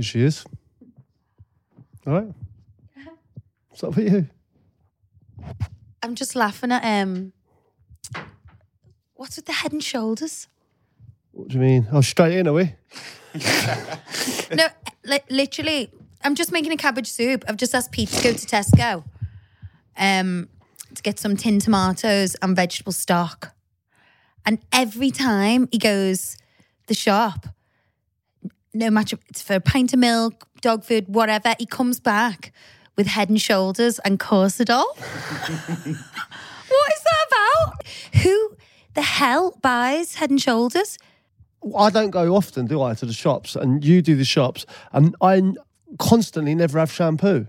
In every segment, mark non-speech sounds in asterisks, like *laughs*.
Here she is. All right. What's up with you? I'm just laughing at um. What's with the head and shoulders? What do you mean? Oh, straight in, are we? *laughs* No, li- literally, I'm just making a cabbage soup. I've just asked Pete to go to Tesco, um, to get some tin tomatoes and vegetable stock. And every time he goes the shop, no matter it's for a pint of milk, dog food, whatever, he comes back with head and shoulders and corsodyl. *laughs* what is that about? Who the hell buys head and shoulders? I don't go often, do I, to the shops? And you do the shops, and I constantly never have shampoo.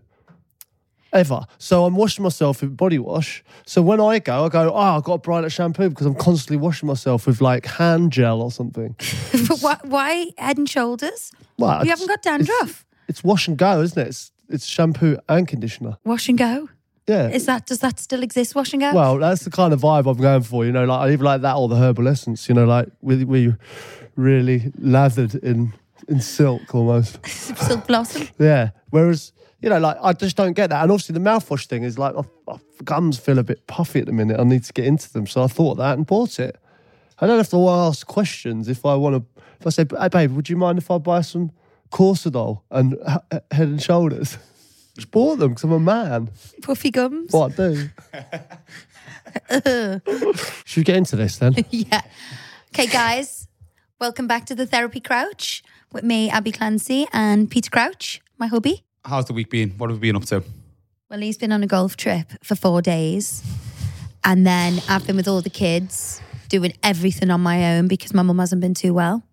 Ever. So I'm washing myself with body wash. So when I go, I go, oh, I've got a brighter shampoo because I'm constantly washing myself with like hand gel or something. *laughs* But why, why head and shoulders? Well, You haven't got dandruff. It's wash and go, isn't it? It's, it's shampoo and conditioner. Wash and go. Yeah. Is that does that still exist? Wash and go. Well, that's the kind of vibe I'm going for, you know. Like I either like that or the herbal essence, you know, like we we really lathered in in silk almost. *laughs* Silk blossom. Yeah. Whereas, you know, like I just don't get that. And obviously, the mouthwash thing is like my, my gums feel a bit puffy at the minute. I need to get into them, so I thought that and bought it. I don't have to ask questions if I want to. If I say, "Hey, babe, would you mind if I buy some Corsodyl and h- Head and Shoulders?" *laughs* Just bought them because I'm a man. Puffy gums. What I do. *laughs* Should we get into this then? *laughs* yeah. Okay, guys. Welcome back to the Therapy Crouch with me, Abbey Clancy, and Peter Crouch, my hubby. How's the week been? What have we been up to? Well, he's been on a golf trip for four days. And then I've been with all the kids doing everything on my own because my mum hasn't been too well.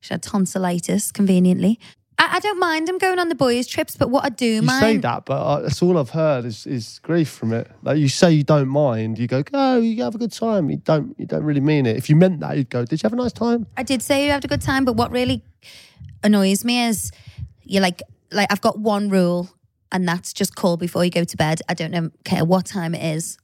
She had tonsillitis, conveniently. I, I don't mind him going on the boys' trips, but what I do mind. You mind. say that, but uh, that's all I've heard is, is grief from it. Like you say you don't mind, you go, go, you have a good time. You don't, you don't really mean it. If you meant that, you'd go, did you have a nice time? I did say you had a good time, but what really annoys me is you're like, like I've got one rule, and that's just call before you go to bed. I don't know, care what time it is.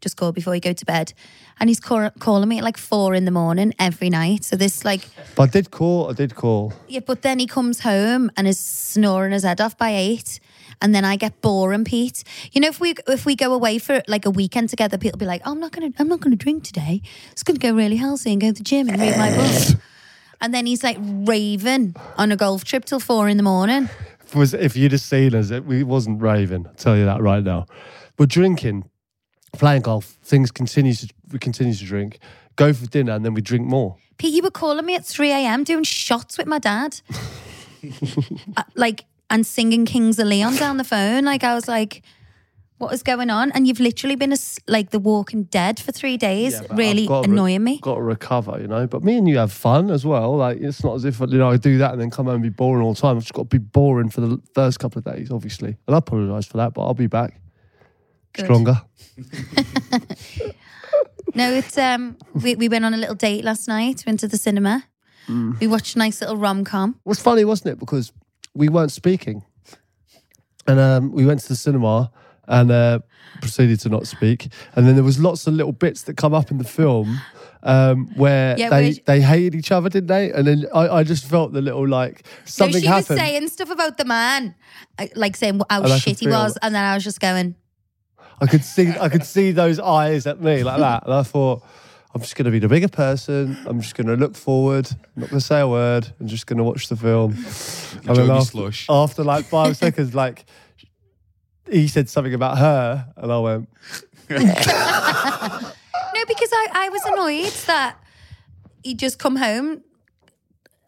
Just call before you go to bed. And he's call, calling me at like four in the morning every night. So this like, But I did call. I did call. yeah, but then he comes home and is snoring his head off by eight. And then I get boring, Pete. You know, if we if we go away for like a weekend together, people be like, oh, "I'm not gonna, I'm not gonna drink today. It's gonna go really healthy and go to the gym and read my *sighs* book." And then he's like raving on a golf trip till four in the morning. If, was, if you'd have seen us, it, we wasn't raving. I'll tell you that right now. But drinking, playing golf, things continue to we continue to drink. Go for dinner and then we drink more. Pete, you were calling me at 3 a.m. doing shots with my dad. *laughs* Uh, like, and singing Kings of Leon down the phone. Like, I was like, what is going on? And you've literally been as, like the walking dead for three days, Yeah, really got re- annoying me. Got to recover, you know. But me and you have fun as well. Like it's not as if you know I do that and then come home and be boring all the time. I've just got to be boring for the first couple of days, obviously. And I apologise for that, but I'll be back Good. stronger. *laughs* No, it's um we, we went on a little date last night, went to the cinema. Mm. We watched a nice little rom com. It was funny, wasn't it? Because we weren't speaking, and um, we went to the cinema, and uh, proceeded to not speak. And then there was lots of little bits that come up in the film um, where Yeah, they, she- they hated each other, didn't they? And then I, I just felt the little like something no, she happened. was saying stuff about the man, uh, like saying how And shit he was, and then I was just going, I could see I could see those eyes at me like that, and I thought. I'm just going to be the bigger person. I'm just going to look forward. I'm not going to say a word. I'm just going to watch the film. And then after, slush. after like five seconds, like he said something about her, and I went, *laughs* no, because I, I was annoyed that he'd just come home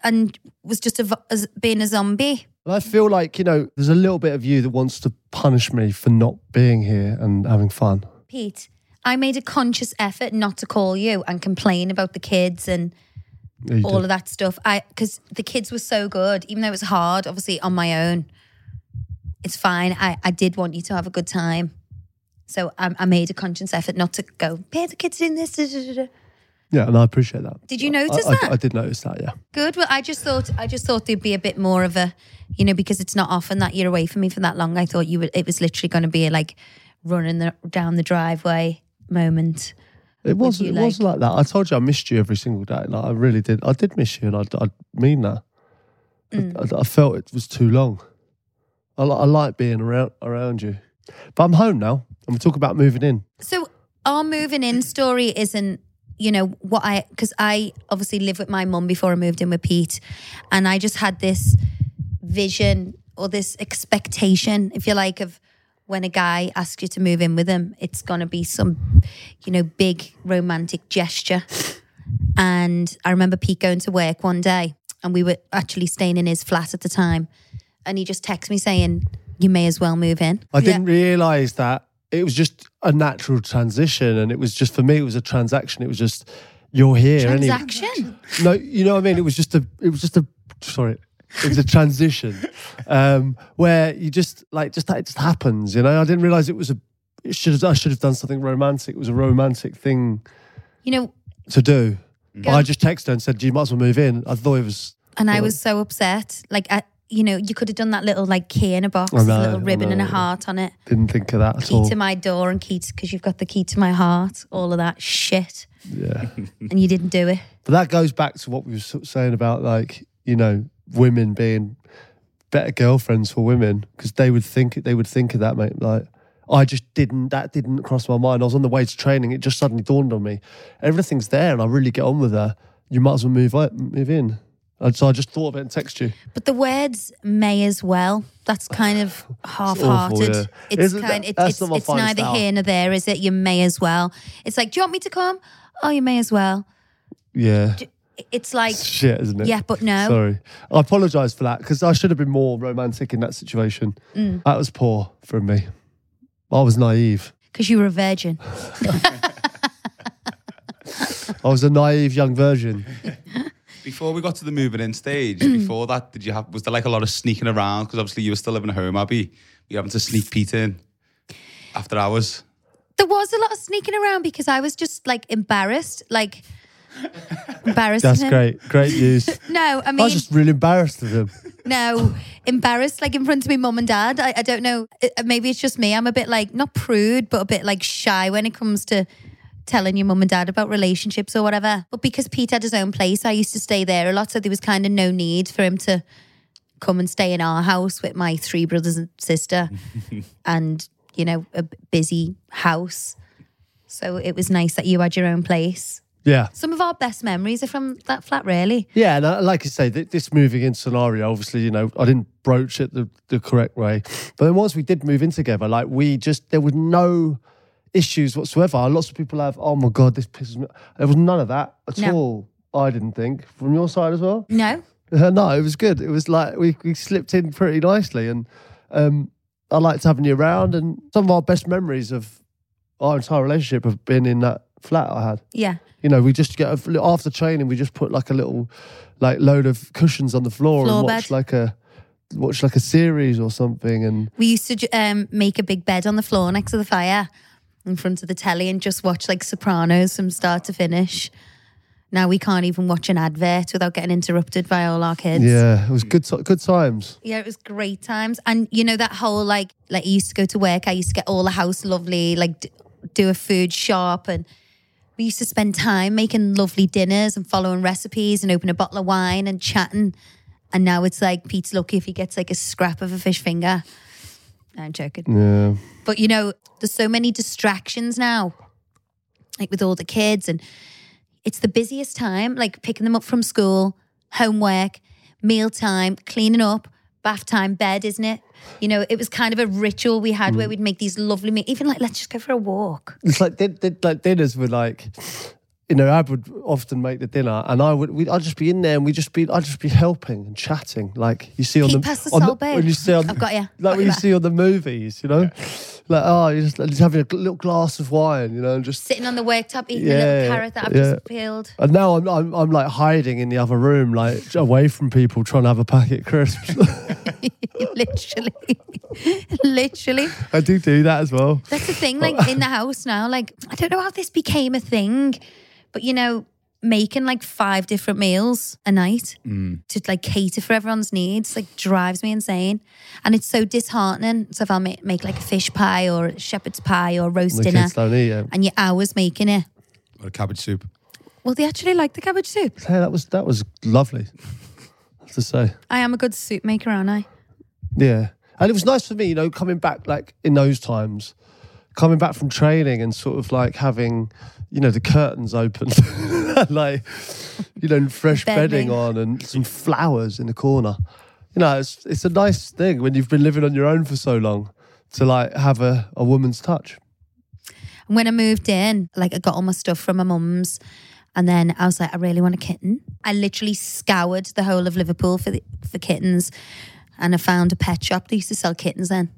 and was just a, as being a zombie. And I feel like, you know, there's a little bit of you that wants to punish me for not being here and having fun. Pete, I made a conscious effort not to call you and complain about the kids and Yeah, all did. of that stuff. I because the kids were so good, even though it was hard, obviously on my own. It's fine. I, I did want you to have a good time. So I, I made a conscious effort not to go, pay the kids in this. da, da, da, da." Yeah, and I appreciate that. Did you notice I, I- that? I did notice that, yeah. Good. Well, I just thought I just thought there'd be a bit more of a, you know, because it's not often that you're away from me for that long. I thought you would. It was literally going to be a, like running the, down the driveway moment. It was it was like that. I told you I missed you every single day. Like I really did. I did miss you, and I, I mean that. Mm. I, I felt it was too long. I, I like being around around you, but I'm home now, and we talk about moving in. So our moving in story isn't, you know, what I because I obviously lived with my mum before I moved in with Pete, and I just had this vision or this expectation, if you like, of when a guy asks you to move in with him, it's gonna be some, you know, big romantic gesture. And I remember Pete going to work one day, and we were actually staying in his flat at the time, and he just texted me saying, "You may as well move in." I didn't realize that it was just a natural transition, and it was just for me. It was a transaction. It was just you're here. any- Transaction. no, you know what I mean. It was just a. It was just a. Sorry, it was a transition um, where you just like just it just happens. You know, I didn't realize it was a. It should have, I should have done something romantic. It was a romantic thing You know, to do. But I just texted her and said, "You might as well move in." I thought it was. And I was so upset. Like, I, you know, you could have done that little like key in a box, with know, a little ribbon and a heart on it. Didn't think of that at Key all. to my door and key because you've got the key to my heart. All of that shit, Yeah. *laughs* and you didn't do it. But that goes back to what we were saying about like you know women being better girlfriends for women because they would think they would think of that mate like I just didn't that didn't cross my mind I was on the way to training it just suddenly dawned on me everything's there and I really get on with her you might as well move out, move in and so I just thought of it and text you But the words "may as well" that's kind of *sighs* half-hearted. yeah. It's Isn't kind. that- It, it's it's neither here nor there, is it? You may as well. It's like, do you want me to come? Oh, you may as well. yeah It's like, shit isn't it yeah, but no. sorry I apologise for that because I should have been more romantic in that situation Mm. that was poor from me I was naive Because you were a virgin. *laughs* I was a naive young virgin *laughs* Before we got to the moving in stage, *clears throat* before that, did you have was there like a lot of sneaking around? Because obviously you were still living at home, Abbey. You having to sneak Pete in after hours. There was a lot of sneaking around because I was just like embarrassed, like *laughs* embarrassed. That's him. great. Great news. *laughs* No, I mean I mean, was just really embarrassed of him. *laughs* no, embarrassed, like in front of me mum and dad. I, I don't know. Uh, Maybe it's just me. I'm a bit like not prude, but a bit like shy when it comes to telling your mum and dad about relationships or whatever. But because Pete had his own place, I used to stay there a lot, so there was kind of no need for him to come and stay in our house with my three brothers and sister, *laughs* and you know a busy house. So it was nice that you had your own place. Yeah. Some of our best memories are from that flat, really. Yeah, and uh, like I say, th- this moving in scenario, obviously, you know, I didn't broach it the, the correct way. But then once we did move in together, like we just, there was no issues whatsoever. Lots of people have, oh my God, this pisses me. There was none of that at No. all, I didn't think. From your side as well? No, *laughs* no, it was good. It was like we, we slipped in pretty nicely. And um, I liked having you around. And some of our best memories of our entire relationship have been in that flat I had. yeah. You know, we just get a, after training, we just put like a little, like load of cushions on the floor, Floor and watch bed. like a, watch like a series or something. And We used to um, make a big bed on the floor next to the fire in front of the telly and just watch like Sopranos from start to finish. Now we can't even watch an advert without getting interrupted by all our kids. Yeah, it was good. ti- Good times. Yeah, it was great times. And you know that whole like like I used to go to work, I used to get all the house lovely, like d- do a food shop and we used to spend time making lovely dinners and following recipes and open a bottle of wine and chatting. And now it's like Pete's lucky if he gets like a scrap of a fish finger. No, I'm joking. Yeah. But you know, there's so many distractions now, like with all the kids, and it's the busiest time, like picking them up from school, homework, meal time, cleaning up, bath time, bed, isn't it? You know, it was kind of a ritual we had where mm. we'd make these lovely, me- even like, let's just go for a walk. It's like din- din- like dinners were like, you know, Ab would often make the dinner, and I would, I'd just be in there, and we'd just be, I'd just be helping and chatting, like you see on the, the on salt, babe. when you see on, I've got *laughs* you. like Got when you you see on the movies, you know, like oh, you're just, just having a little glass of wine, you know, and just. Sitting on the worktop eating a little carrot that I've yeah. just peeled. And now I'm, I'm I'm like hiding in the other room, like away from people, trying to have a packet crisps. *laughs* *laughs* literally, literally. I do do that as well. That's the thing, like in the house now, like I don't know how this became a thing, but you know, making like five different meals a night mm. to like cater for everyone's needs like drives me insane. And it's so disheartening. So if I make, make like a fish pie or a shepherd's pie or roast The dinner kids don't eat it. and you're hours making it. Or a cabbage soup. Well, they actually like the cabbage soup. Hey, that was that was lovely. To say. I am a good soup maker, aren't I? Yeah. And it was nice for me, you know, coming back like in those times, coming back from training and sort of like having, you know, the curtains open, *laughs* like, you know, fresh Bedding. bedding on and some flowers in the corner. You know, it's, it's a nice thing when you've been living on your own for so long to like have a, a woman's touch. And when I moved in, like I got all my stuff from my mum's. And then I was like, I really want a kitten. I literally scoured the whole of Liverpool for the, for kittens. And I found a pet shop. They used to sell kittens then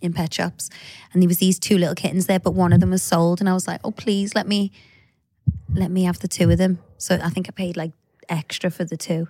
in pet shops. And there was these two little kittens there, but one of them was sold. And I was like, oh please let me let me have the two of them. So I think I paid like extra for the two.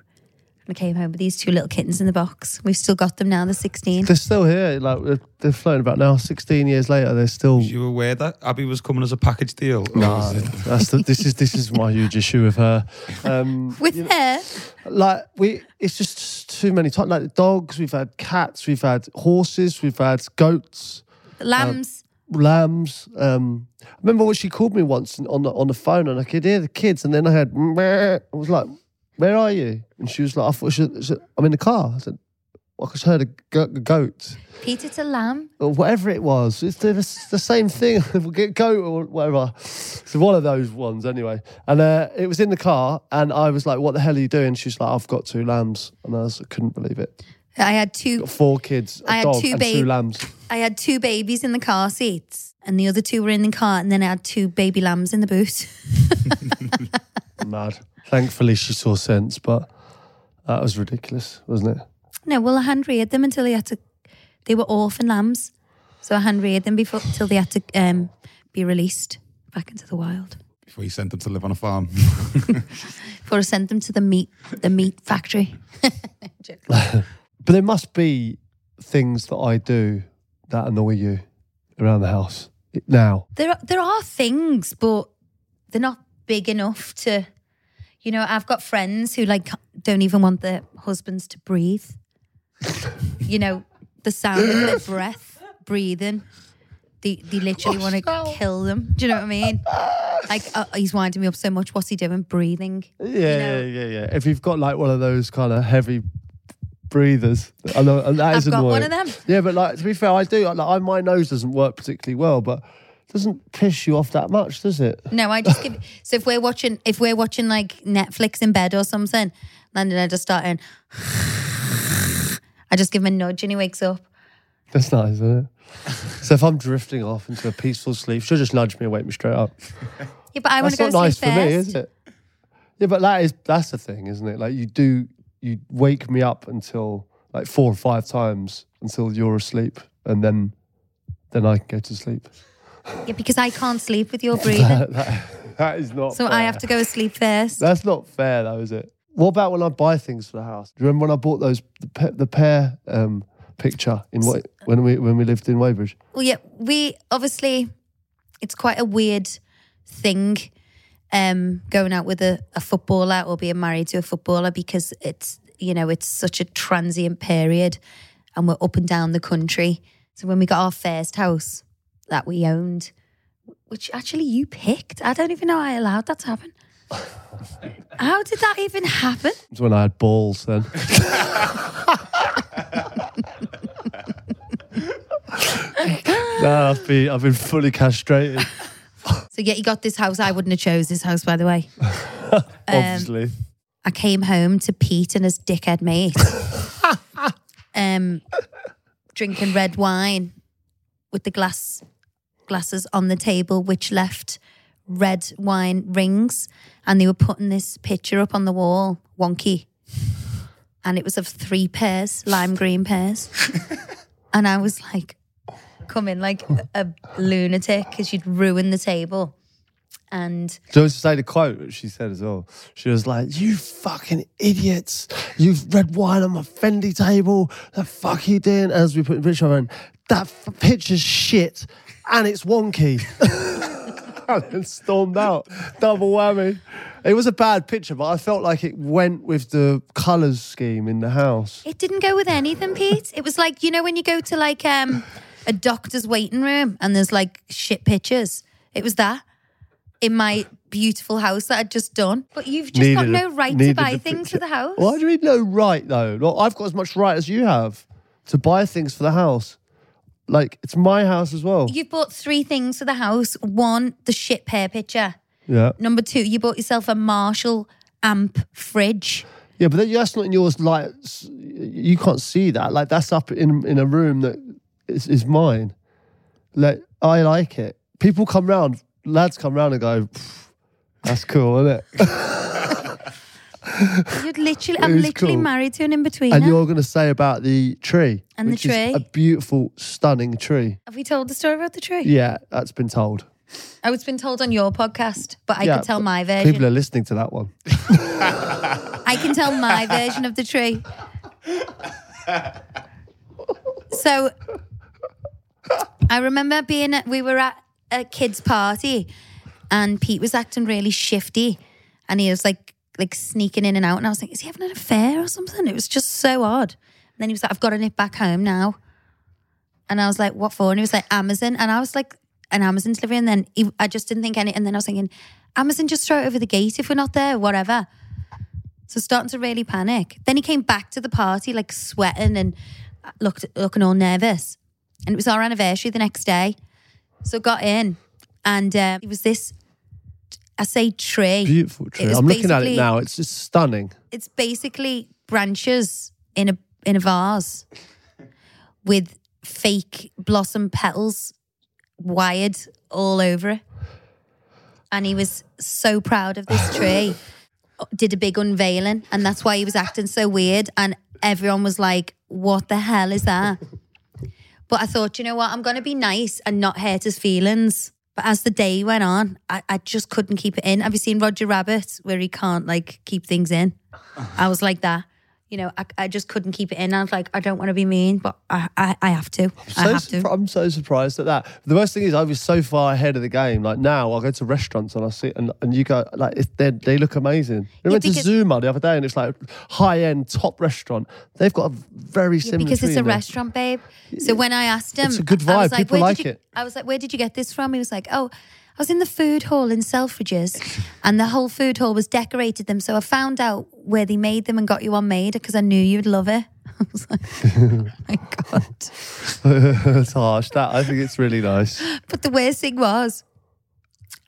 And I came home with these two little kittens in the box. We've still got them now, they're 16. They're still here. Like they're, they're floating about now. 16 years later, they're still. Was you aware that Abbey was coming as a package deal? No, that's the, this is this is my huge issue with her. Um, With her, like we it's just too many times like dogs we've had cats we've had horses we've had goats the lambs. lambs um I remember what she called me once on the on the phone and I could hear the kids and then I had "Meh." I was like where are you? And she was like I thought she, she said, I'm in the car. I said well, I just heard a, go- a goat. Peter to lamb. or whatever it was. It's the, it's the same thing. *laughs* Goat or whatever. It's one of those ones anyway. And uh, it was in the car and I was like what the hell are you doing? She's like I've got two lambs. And I, was, I couldn't believe it. I had two got four kids, a I had dog, two and two lambs. I had two babies in the car seats, and the other two were in the car, and then I had two baby lambs in the boot. *laughs* Mad. Thankfully, she saw sense, but that was ridiculous, wasn't it? no, well, I hand reared them until they had to. They were orphan lambs, so I hand reared them before till they had to um, be released back into the wild. Before you sent them to live on a farm. *laughs* Before I sent them to the meat the meat factory. *laughs* *laughs* But there must be things that I do that annoy you around the house now. There are, there are things, but they're not big enough to. You know, I've got friends who like don't even want their husbands to breathe. you know, the sound of their breath, breathing. They, they literally want to kill them. Do you know what I mean? Like, uh, he's winding me up so much. What's he doing? Breathing. Yeah, know- yeah, yeah, yeah. If you've got like one of those kind of heavy breathers, I know and that I've is got annoying. one of them. Yeah, but like to be fair, I do. Like I, my nose doesn't work particularly well, but doesn't piss you off that much, does it? No, I just give. So if we're watching, if we're watching like Netflix in bed or something, then I just start in. I just give him a nudge and he wakes up. That's nice, isn't it? *laughs* so if I'm drifting off into a peaceful sleep, she'll just nudge me and wake me straight up. *laughs* Yeah, but I want to go not to nice sleep for first. me, is it? Yeah, but that is that's the thing, isn't it? Like you do, you wake me up until like four or five times until you're asleep, and then then I can go to sleep. Yeah, because I can't sleep with your *laughs* breathing. That, that, that is not. so I have to go to sleep first. That's not fair, though, is it? What about when I buy things for the house? Do you remember when I bought those the, pa- the pear um, picture in what when we when we lived in Weybridge? Well, yeah, we obviously, it's quite a weird thing um, going out with a, a footballer or being married to a footballer because it's you know it's such a transient period, and we're up and down the country. So when we got our first house that we owned, which actually you picked, I don't even know I allowed that to happen. *laughs* How did that even happen? It's when I had balls then. *laughs* no, I've been I've been fully castrated. *laughs* So yeah, you got this house. I wouldn't have chose this house, by the way. Obviously. I came home to Pete and his dickhead mate, um, drinking red wine with the glass glasses on the table, which left red wine rings, and they were putting this picture up on the wall, wonky, and it was of three pears, lime green pears, *laughs* and I was like, coming like a lunatic because you'd ruined the table, and. Want to say the quote that she said as well? She was like, You fucking idiots. You've red wine on my Fendi table. The fuck you doing? As we put the picture on, that f- picture's shit and it's wonky. *laughs* and stormed out. Double whammy. It was a bad picture, but I felt like it went with the colours scheme in the house. It didn't go with anything, Pete. It was like you know when you go to like um a doctor's waiting room and there's like shit pictures. It was that in my beautiful house that I'd just done. But you've just got Needed a- no right to buy things for the house. Why do we no right though? Well, I've got as much right as you have to buy things for the house. Like it's my house as well. You've bought three things for the house. One, the shit pear picture. Yeah. Number two, you bought yourself a Marshall amp fridge. Yeah, but then that's not in yours. Like you can't see that. Like that's up in in a room that is, is mine. Like I like it. People come round, lads come round and go, "That's cool, isn't it?" *laughs* *laughs* You're literally, I'm literally cool. married to an in between. and you're going to say about the tree, And the tree? a beautiful, stunning tree. Have we told the story about the tree? Yeah, that's been told. Oh, it's been told on your podcast, but I yeah, could tell my version. People are listening to that one. I can tell my *laughs* version of the tree. So I remember being at, we were at a kids' party and Pete was acting really shifty and he was like like sneaking in and out and I was like, is he having an affair or something? It was just so odd. And then he was like, I've got to nip back home now. And I was like, what for? And he was like, Amazon. And I was like, an Amazon delivery. And then he, I just didn't think any. And then I was thinking, Amazon just throw it over the gate if we're not there, whatever. So starting to really panic. Then he came back to the party like sweating and looked looking all nervous. And it was our anniversary the next day. So got in and uh, it was this, I say tree. Beautiful tree. I'm looking at it now. It's just stunning. It's basically branches in a in a vase with fake blossom petals wired all over it. And he was so proud of this tree. *laughs* Did a big unveiling, and that's why he was acting so weird. And everyone was like, "What the hell is that?" But I thought, you know what? I'm going to be nice and not hurt his feelings. But as the day went on, I, I just couldn't keep it in. Have you seen Roger Rabbit where he can't like keep things in? I was like that. You know, I, I just couldn't keep it in. I was like, I don't want to be mean, but I, I, I have to. I So have to. I'm so surprised at that. The worst thing is I was so far ahead of the game. Like now, I go to restaurants and I see and, and you go like it's, they they look amazing. We went to Zuma the other day and it's like high end top restaurant. They've got a very Yeah, because it's a there. restaurant, babe. So when I asked him, It's a good I- I was vibe. People like you-" it. I was like, "Where did you get this from?" He was like, "Oh, I was in the food hall in Selfridges, *laughs* and the whole food hall was decorated them. So I found out where they made them and got you one made because I knew you'd love it." *laughs* I was like, *laughs* oh "My God!" That's harsh. That I think it's really nice. But the worst thing was,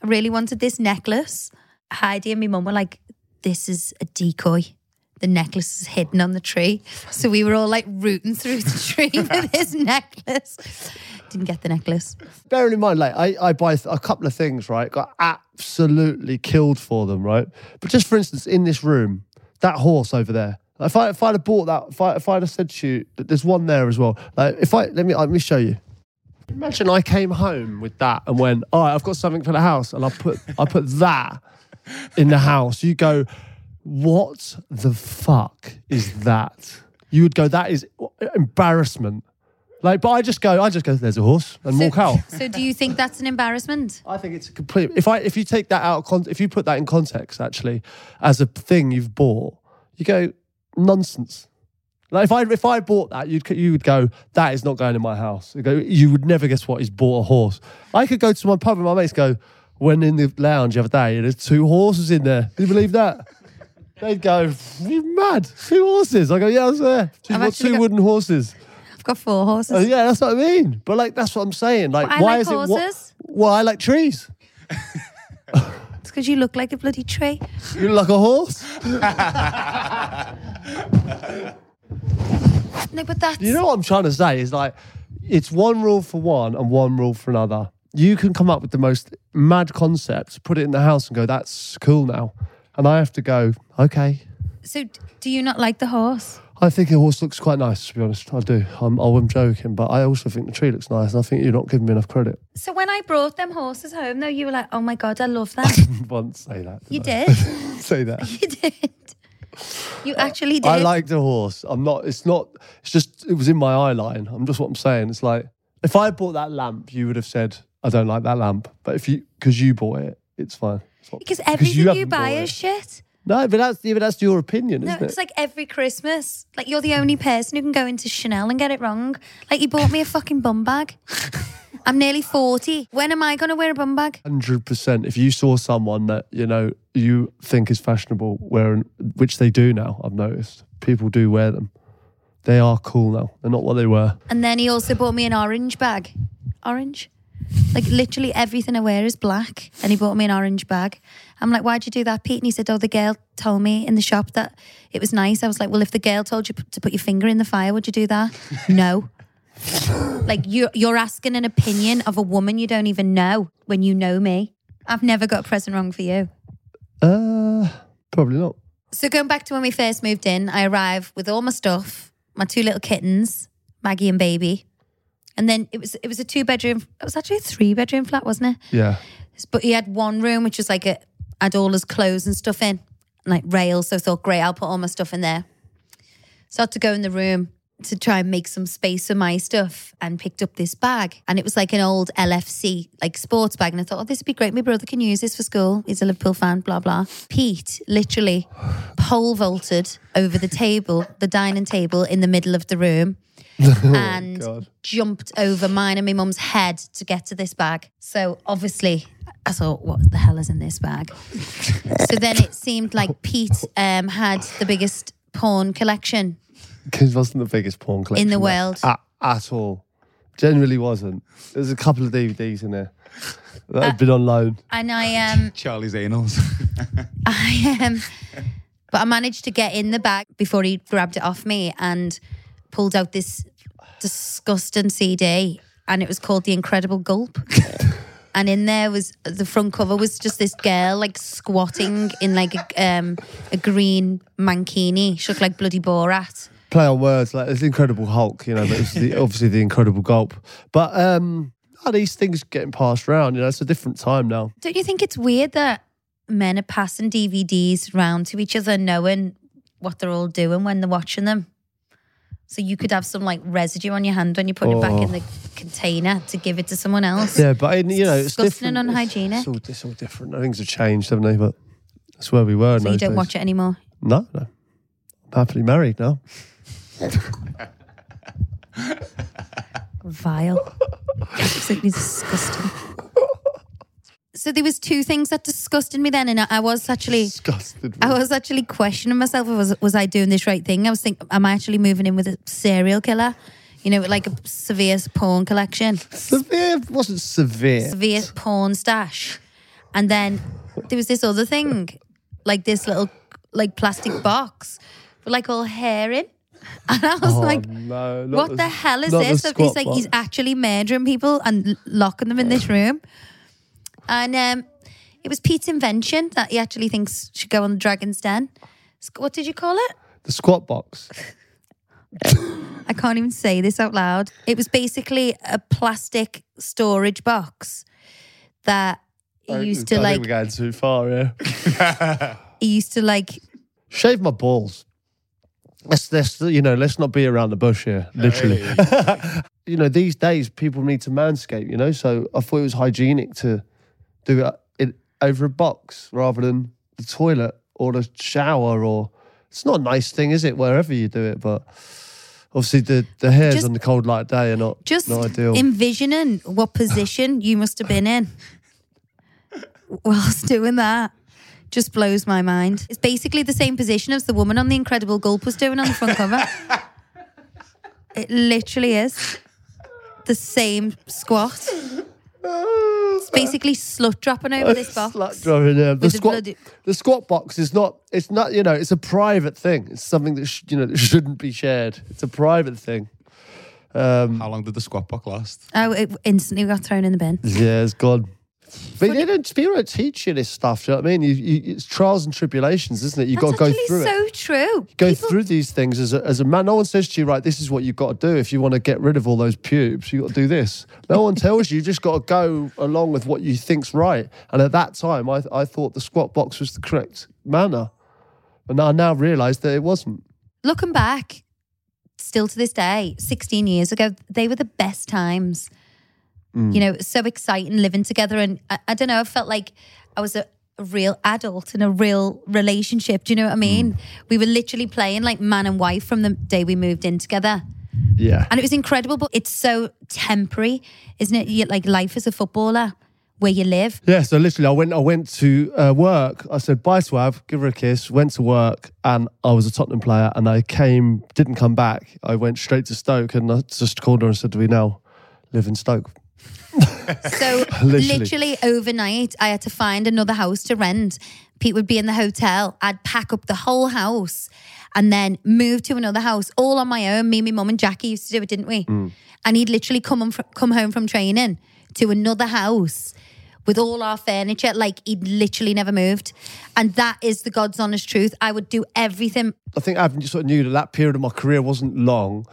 I really wanted this necklace. Heidi and my mum were like, "This is a decoy." The necklace is hidden on the tree. So we were all like rooting through the tree for *laughs* this necklace. Didn't get the necklace. Bearing in mind, like I, I buy a couple of things, right? Got absolutely killed for them, right? But just for instance, in this room, that horse over there. If I if I'd have bought that, if I if I'd have said to you that there's one there as well. Like if I let me let me show you. Imagine I came home with that and went, all right, I've got something for the house, and I put I put that in the house. You go, what the fuck is that? You would go, that is embarrassment. Like, but I just go, I just go. There's a horse and So- walk out. *laughs* So do you think that's an embarrassment? I think it's a complete. If I if you take that out of if you put that in context, actually, as a thing you've bought, you go nonsense. Like if I if I bought that, you'd you would go that is not going in my house. You go, you would never guess what he's bought a horse. I could go to my pub and my mates go, when in the lounge the other day, and there's two horses in there. Can you believe that? They'd go, you mad? Two horses? I go, yeah, I was there. She's I've got actually two got- wooden horses. I've got four horses. Oh, yeah, that's what I mean. But like, that's what I'm saying. Like, But I why like is it? horses. Well, I like trees. It's because you look like a bloody tree. You look like a horse. *laughs* No, but that's You know what I'm trying to say is like, it's one rule for one and one rule for another. You can come up with the most mad concept, put it in the house, and go, "That's cool now," and I have to go, "Okay." so. Do you not like the horse? I think a horse looks quite nice, to be honest. I do. I'm, oh, I'm joking, but I also think the tree looks nice, and I think you're not giving me enough credit. So when I brought them horses home, though, you were like, "Oh my god, I love them." *laughs* Once say that. you I? did. *laughs* say that. *laughs* You did. You actually did. I liked a horse. I'm not. It's not. It's just. It was in my eye line. I'm just what I'm saying. It's like if I bought that lamp, you would have said I don't like that lamp. But if you because you bought it, it's fine. Because *laughs* everything you, haven't buy is shit. No, but that's but that's your opinion, No, isn't it? It's it? like every Christmas. Like you're the only person who can go into Chanel and get it wrong. Like you bought me a fucking bum bag. *laughs* I'm nearly 40. When am I going to wear a bum bag? Hundred percent. If you saw someone that you know you think is fashionable wearing, which they do now, I've noticed people do wear them. They are cool now. They're not what they were. And then he also bought me an orange bag. Orange? Like literally everything I wear is black. And he bought me an orange bag. I'm like, why'd you do that, Pete? And he said, oh, the girl told me in the shop that it was nice. I was like, well, if the girl told you p- to put your finger in the fire, would you do that? *laughs* no. like you're, you're asking an opinion of a woman you don't even know when you know me. I've never got a present wrong for you. Uh, probably not. So going back to when we first moved in, I arrived with all my stuff, my two little kittens, Maggie and Baby, and then it was it was a two bedroom. It was actually a three bedroom flat, wasn't it? Yeah. But he had one room which was like a had all his clothes and stuff in, like rails. So I thought, great, I'll put all my stuff in there. So I had to go in the room to try and make some space for my stuff and picked up this bag. And it was like an old LFC, like sports bag. And I thought, oh, this would be great. My brother can use this for school. He's a Liverpool fan, blah, blah. Pete literally pole vaulted over the table, the dining table in the middle of the room. *laughs* and God. jumped over mine and my mum's head to get to this bag. So obviously, I thought, what the hell is in this bag? *laughs* so then it seemed like Pete um, had the biggest porn collection. Because wasn't the biggest porn collection in the there. world. at, at all. Generally wasn't. There's a couple of DVDs in there that Uh, had been on loan. And I um *laughs* Charlie's anals. I um but I managed to get in the bag before he grabbed it off me and pulled out this disgusting CD and it was called The Incredible Gulp. *laughs* and in there was the front cover was just this girl like squatting in like a um a green mankini. She looked like bloody Borat. Play on words like it's the Incredible Hulk, you know, but it's the, *laughs* obviously the Incredible Gulp. But um, oh, these things getting passed around, you know, it's a different time now. Don't you think it's weird that men are passing DVDs round to each other knowing what they're all doing when they're watching them? So you could have some like residue on your hand when you put it back in Oh. the container to give it to someone else. Yeah, but you know, it's disgusting different. and unhygienic. It's all, it's all different. Things have changed, haven't they? But that's where we were. in So you those don't days. watch it anymore. No, no. I'm happily married now. *laughs* Vile. Absolutely disgusting. So there was two things that disgusted me then, and I, was actually Disgusted. I was actually questioning myself. Was was I doing this right thing? I was thinking, am I actually moving in with a serial killer? You know, like a severe porn collection, severe. It wasn't severe. severe porn stash. And then there was this other thing, like this little like plastic box with like all hair in. And I was Oh, like, no, what the hell is not the this? So he's like, he's actually murdering people and locking them in this room. And um, it was Pete's invention that he actually thinks should go on the Dragon's Den. What did you call it? the squat box. I can't even say this out loud. It was basically a plastic storage box that he used to I think like. we're going too far. Yeah. *laughs* He used to like. Shave my balls. Let's, let's, you know, let's not be around the bush here. Literally. *laughs* you know, these days people need to manscape, you know. So I thought it was hygienic to do it in, over a box rather than the toilet or the shower. Or it's not a nice thing, is it? Wherever you do it, but obviously the the hairs Just- on the cold light day are not Just not ideal. envisioning what position you must have been in *laughs* whilst doing that just blows my mind. It's basically the same position as the woman on the Incredible Gulp was doing on the front cover. *laughs* It literally is the same squat. It's basically slut dropping over this box. Slut dropping, yeah. The With the squat, bloody- the squat box is not. It's not. You know, it's a private thing. It's something that sh- you know that shouldn't be shared. It's a private thing. Um, How long did the squat box last? Oh, it instantly got thrown in the bin. yeah, it's gone. But they don't, people don't teach you this stuff. Do you know what I mean? You, you, it's trials and tribulations, isn't it? You've got to go through so it. So true. Go People- through these things as a, as a man. No one says to you, right, this is what you've got to do. If you want to get rid of all those pubes, you've got to do this. No one tells you. You just got to go along with what you think's right. And at that time, I, I thought the squat box was the correct manner. And I now realise that it wasn't. looking back, still to this day, 16 years ago, they were the best times. Mm. You know, so exciting living together. And I, I don't know, I felt like I was a, a real adult in a real relationship. Do you know what I mean? Mm. We were literally playing like man and wife from the day we moved in together. Yeah. And it was incredible, but it's so temporary, isn't it? You, like life as a footballer, where you live. Yeah, so literally, I went. I went to uh, work. I said bye Av, give her a kiss. Went to work, and I was a Tottenham player. And I came, didn't come back. I went straight to Stoke, and I just called her and said, "Do we now live in Stoke?" *laughs* So Literally. literally. overnight, I had to find another house to rent. Pete would be in the hotel. I'd pack up the whole house and then move to another house all on my own. Me, my mum, and Jackie used to do it, didn't we? Mm. And he'd literally come on fr- come home from training to another house with all our furniture. Like he'd literally never moved, and that is the God's honest truth. I would do everything. I think just sort of knew that that period of my career wasn't long,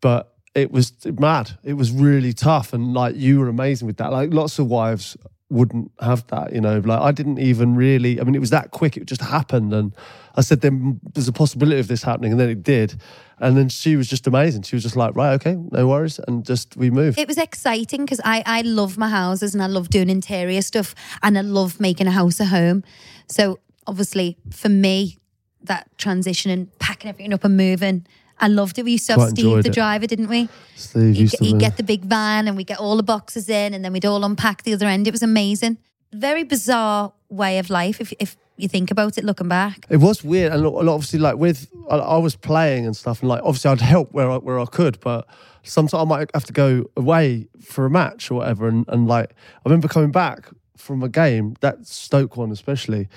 but it was mad. It was really tough, and like you were amazing with that. Like lots of wives wouldn't have that, you know. Like I didn't even really. I mean, it was that quick. It just happened, and I said, "Then there's a possibility of this happening," and then it did. And then she was just amazing. She was just like, "Right, okay, no worries," and just we moved. It was exciting because I, I love my houses and I love doing interior stuff and I love making a house a home. So obviously for me, that transition and packing everything up and moving, I loved it. We used to have Quite Steve enjoyed the it. driver, didn't we? Steve He'd, used to he'd move. get the big van and we'd get all the boxes in and then we'd all unpack the other end. It was amazing. Very bizarre way of life if, if you think about it looking back. It was weird, and obviously, like with I, I was playing and stuff, and like obviously I'd help where I, where I could, but sometimes I might have to go away for a match or whatever, and, and like I remember coming back from a game, that Stoke one especially,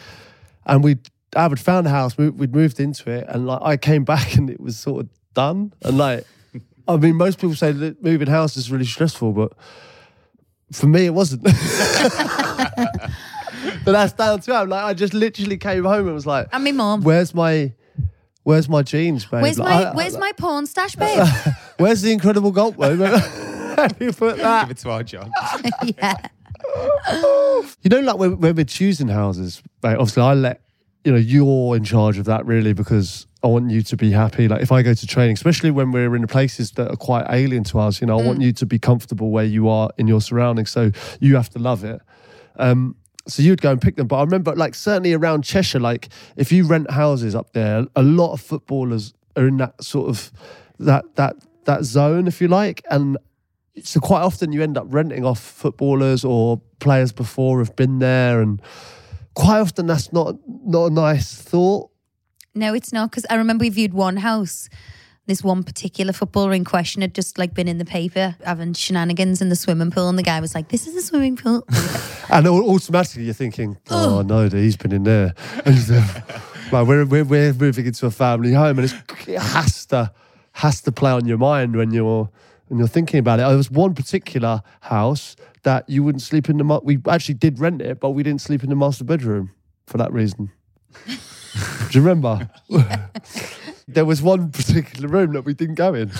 and we I had found a house, we, we'd moved into it, and like I came *laughs* back and it was sort of done, and like I mean, most people say that moving house is really stressful, but for me it wasn't. *laughs* but that's down to him. Like I just literally came home and was like, And my mom, Where's my Where's my jeans, babe? Where's Like, my I- Where's my porn stash, babe? *laughs* Where's the incredible Gulp babe? you put that. Give it to our job. yeah. You know, like when, when we're choosing houses, mate, obviously I let you know you're in charge of that really because I want you to be happy. Like if I go to training, especially when we're in places that are quite alien to us, you know, I want you to be comfortable where you are in your surroundings. So you have to love it. Um, so you'd go and pick them. But I remember, like certainly around Cheshire, like if you rent houses up there, a lot of footballers are in that sort of that that that zone, if you like, and so quite often you end up renting off footballers or players before have been there, and quite often that's not not a nice thought. No, it's not because I remember we viewed one house. This one particular footballer in question had just like been in the paper having shenanigans in the swimming pool, and the guy was like, "This is a swimming pool." *laughs* And automatically you're thinking, oh, oh. no, he's been in there. And so, um, like we're, we're we're moving into a family home, and it's, it has to has to play on your mind when you're when you're thinking about it. There was one particular house that you wouldn't sleep in the. ma- We actually did rent it, but we didn't sleep in the master bedroom for that reason. *laughs* Do you remember? *laughs* there was one particular room that we didn't go in.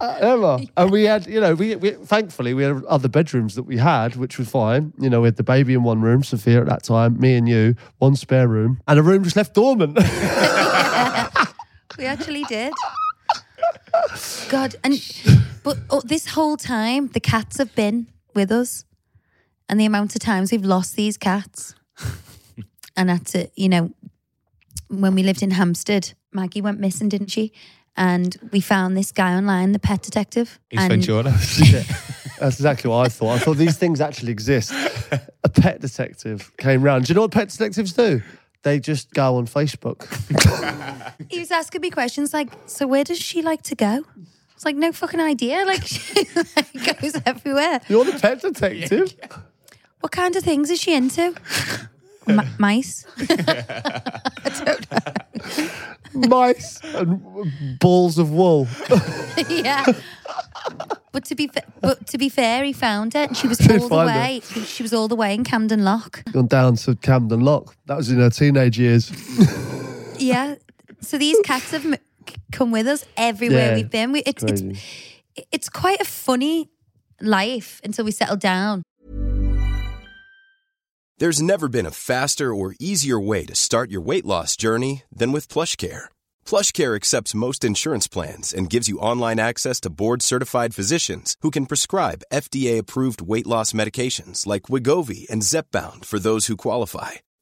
Uh, ever. *laughs* And we had, you know, we, we thankfully we had other bedrooms that we had, which was fine. You know, we had the baby in one room, Sophia at that time, me and you, one spare room, and a room just left dormant. we actually did. God, and But oh, this whole time, the cats have been with us, and the amount of times we've lost these cats, *laughs* and that's it. You know, when we lived in Hampstead, Maggie went missing, didn't she? And we found this guy online, the pet detective. Ace and Ventura. *laughs* That's exactly what I thought. I thought these things actually exist. A pet detective came round. Do you know what pet detectives do? They just go on Facebook. he was asking me questions like, "So where does she like to go?" I was like, "No fucking idea." Like, *laughs* she like, goes everywhere. You're the pet detective. What kind of things is she into? M- mice. *laughs* Mice and balls of wool. *laughs* yeah. But to be fa- but to be fair, he found it, and she was Did all the find her. way. She was all the way in Camden Lock. Gone down to Camden Lock. That was in her teenage years. Yeah. So these cats have m- come with us everywhere Yeah, we've been. We, it's it's Crazy. it's quite a funny life until we settle down. There's never been a faster or easier way to start your weight loss journey than with Plush PlushCare. PlushCare accepts most insurance plans and gives you online access to board-certified physicians who can prescribe FDA-approved weight loss medications like Wegovy and Zepbound for those who qualify.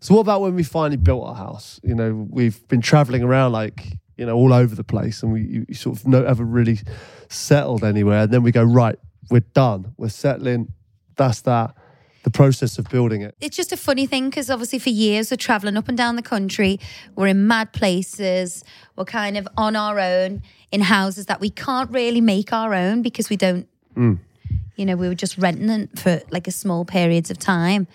So what about when we finally built our house? You know, we've been traveling around like, you know, all over the place and we you, sort of never really settled anywhere. And then we go, right, we're done. We're settling. That's that. The process of building it. It's just a funny thing because obviously for years we're traveling up and down the country. We're in mad places. We're kind of on our own in houses that we can't really make our own because we don't, mm. you know, we were just renting them for like a small periods of time.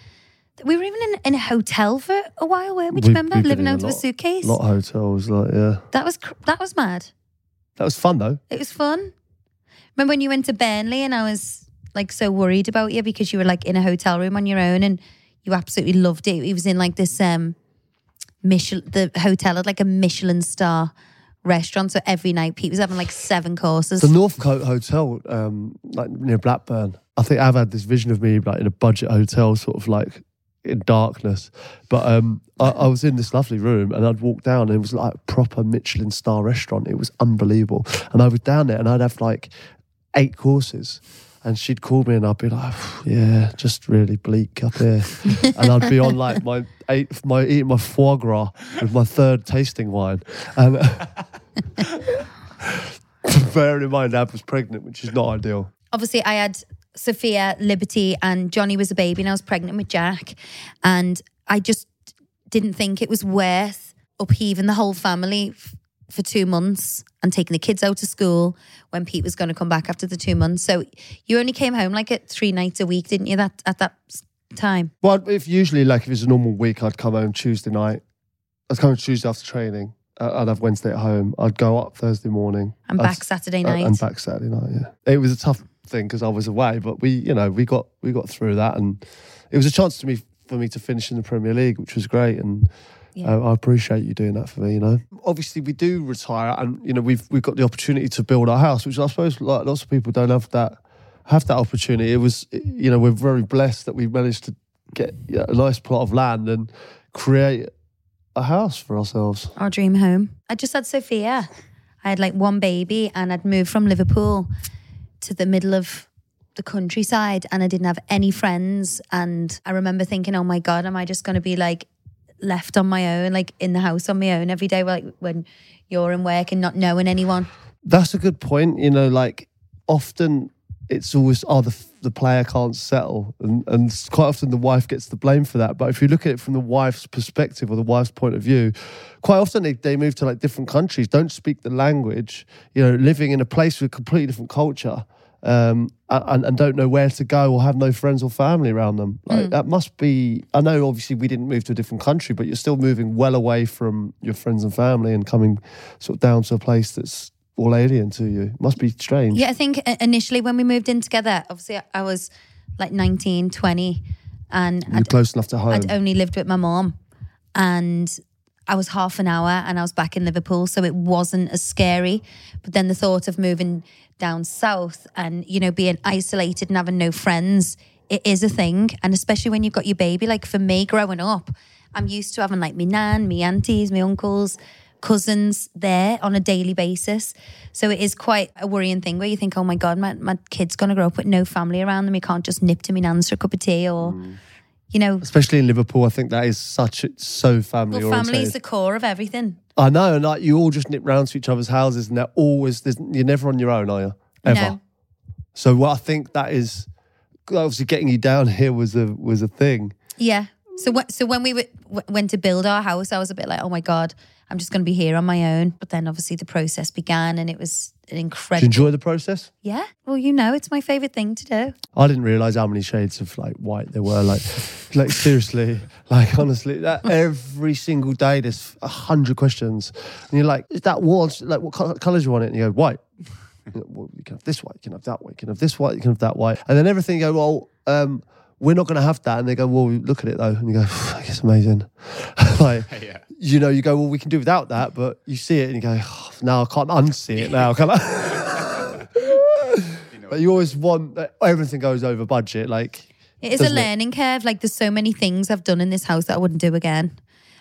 We were even in, in a hotel for a while, weren't we? Do you remember we've been living in out of a lot- suitcase? lot of hotels, like, yeah. That was cr- that was mad. That was fun though. It was fun. Remember when you went to Burnley and I was like so worried about you because you were like in a hotel room on your own and you absolutely loved it. It was in like this um Michelin the hotel had like a Michelin star restaurant. So every night Pete was having like seven courses. The Northcote Hotel, um, like near Blackburn. I think I've had this vision of me like in a budget hotel, sort of like in darkness. But um, I, I was in this lovely room, and I'd walk down, and it was like a proper Michelin star restaurant. It was unbelievable. And I was down there, and I'd have like eight courses. And she'd call me, and I'd be like, "Yeah, just really bleak up here." *laughs* and I'd be on like my eight, my eating my foie gras with my third tasting wine. And *laughs* bearing in mind, Ab was pregnant, which is not ideal. Obviously I had Sophia, Liberty, and Johnny was a baby and I was pregnant with Jack. And I just didn't think it was worth upheaving the whole family f- for two months and taking the kids out to school when Pete was going to come back after the two months. So you only came home like at three nights a week, didn't you? That at that time. Well, if usually like if it's a normal week, I'd come home Tuesday night. I'd come home Tuesday after training. I'd have Wednesday at home. I'd go up Thursday morning. And back Saturday uh, night. and back Saturday night. Yeah, it was a tough thing because I was away, but we, you know, we got we got through that, and it was a chance to me for me to finish in the Premier League, which was great, and Yeah. uh, I appreciate you doing that for me. You know, obviously we do retire, and you know we've we've got the opportunity to build our house, which I suppose like lots of people don't have that have that opportunity. It was, you know, we're very blessed that we managed to get you know, a nice plot of land and create a house for ourselves. Our dream home. I just had Sophia. I had like one baby and I'd moved from Liverpool to the middle of the countryside and I didn't have any friends. And I remember thinking, oh my God, am I just going to be like left on my own, like in the house on my own every day, like when you're in work and not knowing anyone? That's a good point. You know, like often it's always oh the the player can't settle, and and quite often the wife gets the blame for that. But if you look at it from the wife's perspective or the wife's point of view, quite often they, they move to like different countries, don't speak the language, you know, living in a place with a completely different culture. Um, and, and don't know where to go or have no friends or family around them. Like, That must be. I know, obviously, we didn't move to a different country, but you're still moving well away from your friends and family and coming sort of down to a place that's all alien to you. Must be strange. Yeah, I think initially when we moved in together, obviously I- was like 19, 20, and You're close enough to home. I'd only lived with my mom. And I was half an hour and I was back in Liverpool, so it wasn't as scary. But then the thought of moving down south and, you know, being isolated and having no friends, it is a thing. And especially when you've got your baby, like for me growing up, I'm used to having like me nan, me aunties, my uncles, cousins there on a daily basis. So it is quite a worrying thing where you think, oh my God, my, my kid's going to grow up with no family around them. You can't just nip to me nan's for a cup of tea or, mm. you know, Especially in Liverpool, I think that is such it's so family well, family is the core of everything. I know, and like you all just nip round to each other's houses, and they're always there's, you're never on your own, are you? Ever. No. So what I think that is obviously getting you down *laughs* here was a was a thing. Yeah. So wh- so when we w- w- went to build our house, I was a bit like, oh my god, I'm just going to be here on my own. But then obviously the process began, and it was an Do you incredible. enjoy the process? yeah. Well, you know, it's my favorite thing to do. I didn't realize how many shades of like white there were. Like, like seriously, like honestly, that every single day there's a hundred questions, and you're like, is that wall? Like, what col- colors you want it? And you go white. You know, well, you can have this white, you can have that white, you can have this white, you can have that white, and then everything you go well. Um, we're not going to have that, and they go, well, look at it though, and you go, it's amazing. *laughs* like, *laughs* Yeah. You know, you go, well, we can do without that, but you see it and you go, oh, now I can't unsee it now, can I? *laughs* but you always want that everything goes over budget. Like, It is a Doesn't it? learning curve. Like there's so many things I've done in this house that I wouldn't do again.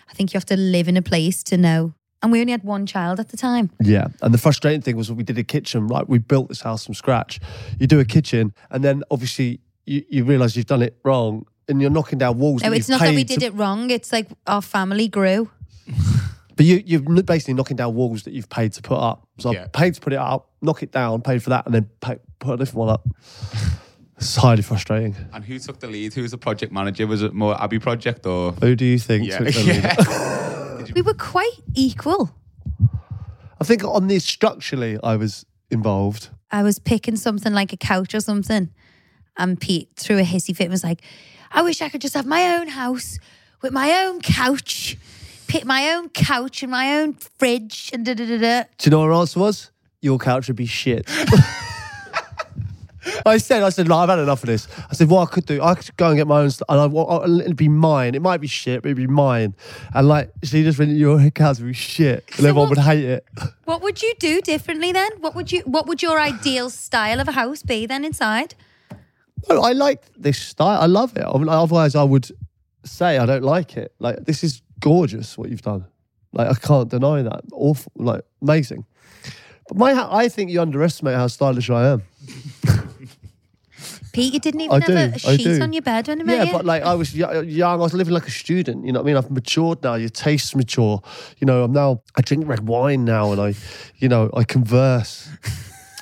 I think you have to live in a place to know. And we only had one child at the time. yeah. And the frustrating thing was when we did a kitchen, right? We built this house from scratch. You do a kitchen, and then obviously you, you realize you've done it wrong and you're knocking down walls. No, it's not that we did to- it wrong. It's like our family grew. But you, you're basically knocking down walls that you've paid to put up. So Yeah. I paid to put it up, knock it down, paid for that, and then pay, put a different one up. It's highly frustrating. And who took the lead? Who was the project manager? Was it more Abbey project or? Who do you think Yeah. took the *laughs* lead? We were quite equal. I think on this structurally, I was involved. I was picking something like a couch or something, and Pete threw a hissy fit and was like, I wish I could just have my own house with my own couch, pick my own couch and my own fridge, and da da da da. Do you know what answer was? Your couch would be shit. *laughs* I said, I said, like, I've had enough of this. I said, what I could do, I could go and get my own stuff, and I, wa- it'd be mine. It might be shit, but it'd be mine. And like, she just went, your couch would be shit, and everyone what- would hate it. *laughs* What would you do differently then? What would you? What would your ideal style of a house be then inside? No, I like this style. I love it. I mean, otherwise, I would say I don't like it. Like, this is gorgeous what you've done. Like, I can't deny that. Awful, like, amazing. But my, I think you underestimate how stylish I am. *laughs* Pete, you didn't even I have do, a sheet on your bed when I met Yeah, you. but like I was young, I was living like a student. You know what I mean? I've matured now. Your tastes mature. You know, I'm now. I drink red wine now, and I, you know, I converse.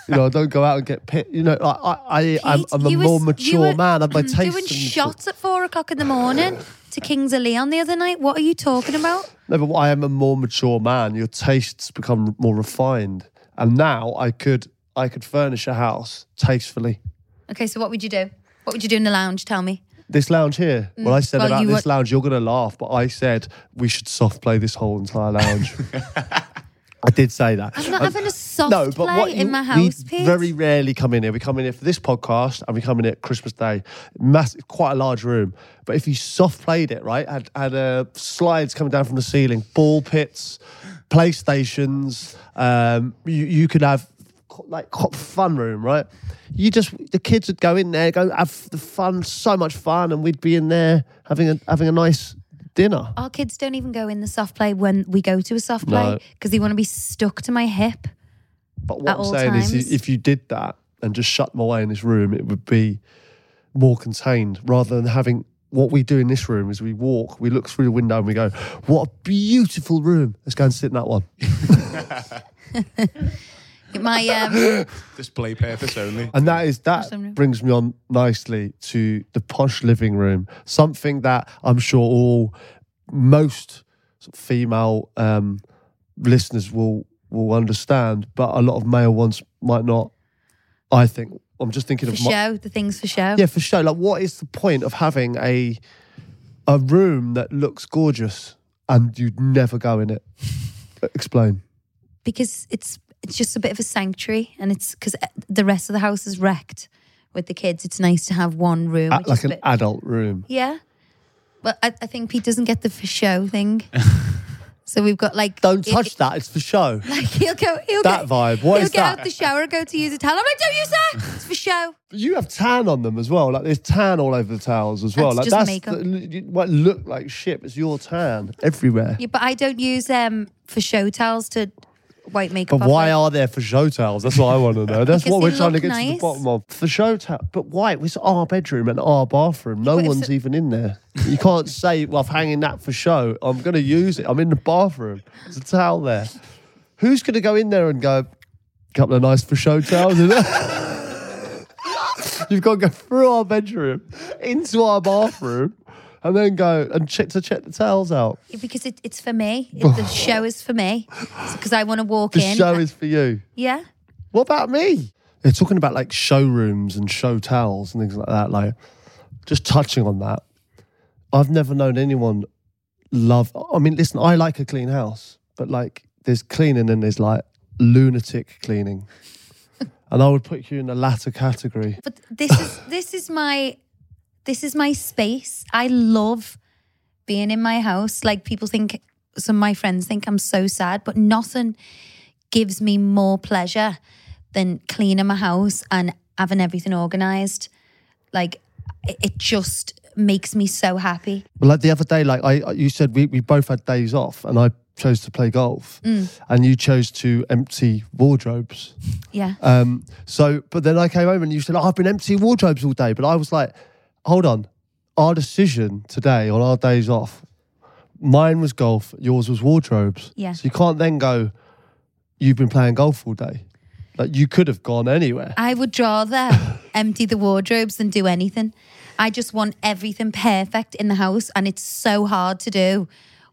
You know, I don't go out and get pit. You know, I, I, I I'm, I'm a you more was- you mature were man. I've my tastes. doing have shots at four o'clock in the morning to Kings of Leon the other night. What are you talking about? No, but I am a more mature man. Your tastes become more refined, and now I could, I could furnish a house tastefully. Okay, so what would you do? What would you do in the lounge? Tell me. This lounge here. Well, I said Mm. Well, about this wa- lounge, you're going to laugh, but I said we should soft play this whole entire lounge. *laughs* I did say that. I'm not having a soft no, but play what in you- my we house, Pete. very rarely come in here. We come in here for this podcast, and we come in here at Christmas Day. Massive, quite a large room. But if you soft played it, right, had had uh, slides coming down from the ceiling, ball pits, PlayStations. Um, you you could have like fun room, right? You just the kids would go in there, go have the fun, so much fun, and we'd be in there having a having a nice dinner. Our kids don't even go in the soft play when we go to a soft play No. because they want to be stuck to my hip. But what At I'm all saying times. is, if you did that and just shut them away in this room, it would be more contained rather than having. What we do in this room is we walk, we look through the window, and we go, "What a beautiful room! Let's go and sit in that one." *laughs* *laughs* My um, *laughs* Display purpose only. And that is that brings me on nicely to the posh living room, something that I'm sure all most female um, listeners will will understand, but a lot of male ones might not. I think I'm just thinking for of my, show, the things for show. yeah, for sure. Like, what is the point of having a a room that looks gorgeous and you'd never go in it? Explain. because it's it's just a bit of a sanctuary, and it's because the rest of the house is wrecked with the kids. It's nice to have one room, A- like an bit, adult room. yeah. But I, I think Pete doesn't get the for show thing. *laughs* so we've got like Don't it- touch that. It's for show. *laughs* Like he'll go, he'll That get, vibe. What he'll is get that? out the shower, go to use a towel. I'm like, don't use that. It's for show. You have tan on them as well. Like there's tan all over the towels as well. That's like just makeup. the- you might look like shit. It's your tan everywhere. Yeah, but I don't use um for show towels to wipe makeup. But why are there for show towels? That's what I want to know. That's Because what we're trying to look get to the nice. bottom of. For show towel, but why? It's our bedroom and our bathroom. No But if one's the- even in there. You can't *laughs* say, "Well, I'm hanging that for show." I'm going to use it. I'm in the bathroom. There's a towel there. Who's going to go in there and go? A Couple of nice for show towels. Is it? *laughs* You've got to go through our bedroom into our bathroom. And then go and check to check the towels out. Because it, it's for me. It, the *laughs* show is for me. Because I want to walk The in. The show is for you. yeah. What about me? They're talking about like showrooms and show towels and things like that. Like, just touching on that, I've never known anyone love. I mean, listen, I like a clean house, but like, there's cleaning and there's like lunatic cleaning, *laughs* and I would put you in the latter category. But this is this is my this is my space. I love being in my house. Like people think some of my friends think I'm so sad, but nothing gives me more pleasure than cleaning my house and having everything organized. Like it, just makes me so happy. Well, like the other day, like I, you said, we, we both had days off, and I chose to play golf, and you chose to empty wardrobes. Yeah. Um, so, but then I came home and you said, oh, I've been emptying wardrobes all day. But I was like, hold on. Our decision today on our days off, mine was golf, yours was wardrobes. Yeah. So you can't then go, you've been playing golf all day. Like you could have gone anywhere. I would rather *laughs* empty the wardrobes than do anything. I just want everything perfect in the house, and it's so hard to do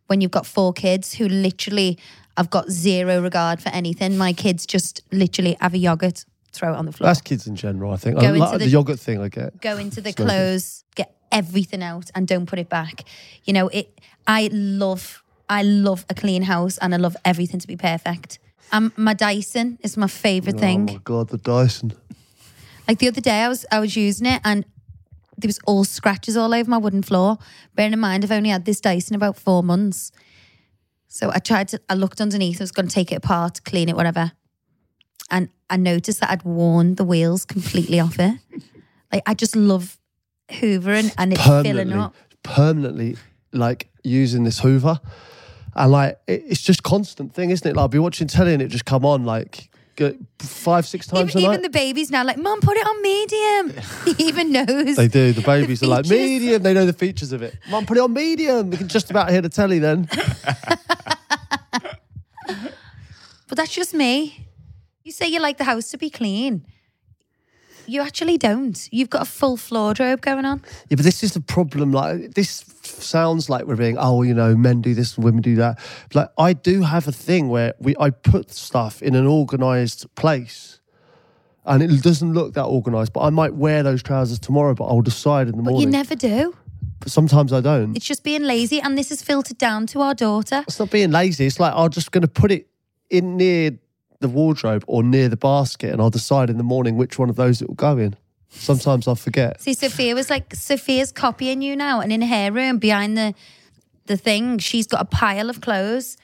when you've got four kids who literally I've got zero regard for anything. My kids just literally have a yogurt, throw it on the floor, That's kids in general, I think. Go I into like the, the- yogurt thing I get. go into the *laughs* clothes, get everything out, and don't put it back. You know, it. I love, I love a clean house, and I love everything to be perfect. Um, my Dyson is my favorite thing. Oh my God, the Dyson. Like the other day, I was I was using it and there was all scratches all over my wooden floor. Bearing in mind, I've only had this Dyson about four months. So I tried to. I looked underneath. I was going to take it apart, clean it, whatever. And I noticed that I'd worn the wheels completely off it. Like I just love hoovering and it filling up. permanently like using this Hoover, and like it, it's just constant thing, isn't it? Like I'll be watching telly and it just come on like go- five, six times Even, a even the babies now, like, mom put it on medium. *laughs* he even knows. they do. The *laughs* babies are like features. medium. They know the features of it. Mum, put it on medium. We can just about hear the telly then. *laughs* But that's just me. You say you like the house to be clean. You actually don't. You've got a full floor wardrobe going on. Yeah, but this is the problem. Like this sounds like we're being, oh, you know, men do this and women do that. Like I do have a thing where we I put stuff in an organised place. And it doesn't look that organised, but I might wear those trousers tomorrow, but I'll decide in the But morning. you never do. But sometimes I don't. It's just being lazy. And this is filtered down to our daughter. It's not being lazy. It's like I'm just going to put it in near the wardrobe or near the basket, and I'll decide in the morning which one of those it will go in. Sometimes I forget. See, Sophia was like, Sophia's copying you now. And in her room, behind the, the thing, she's got a pile of clothes.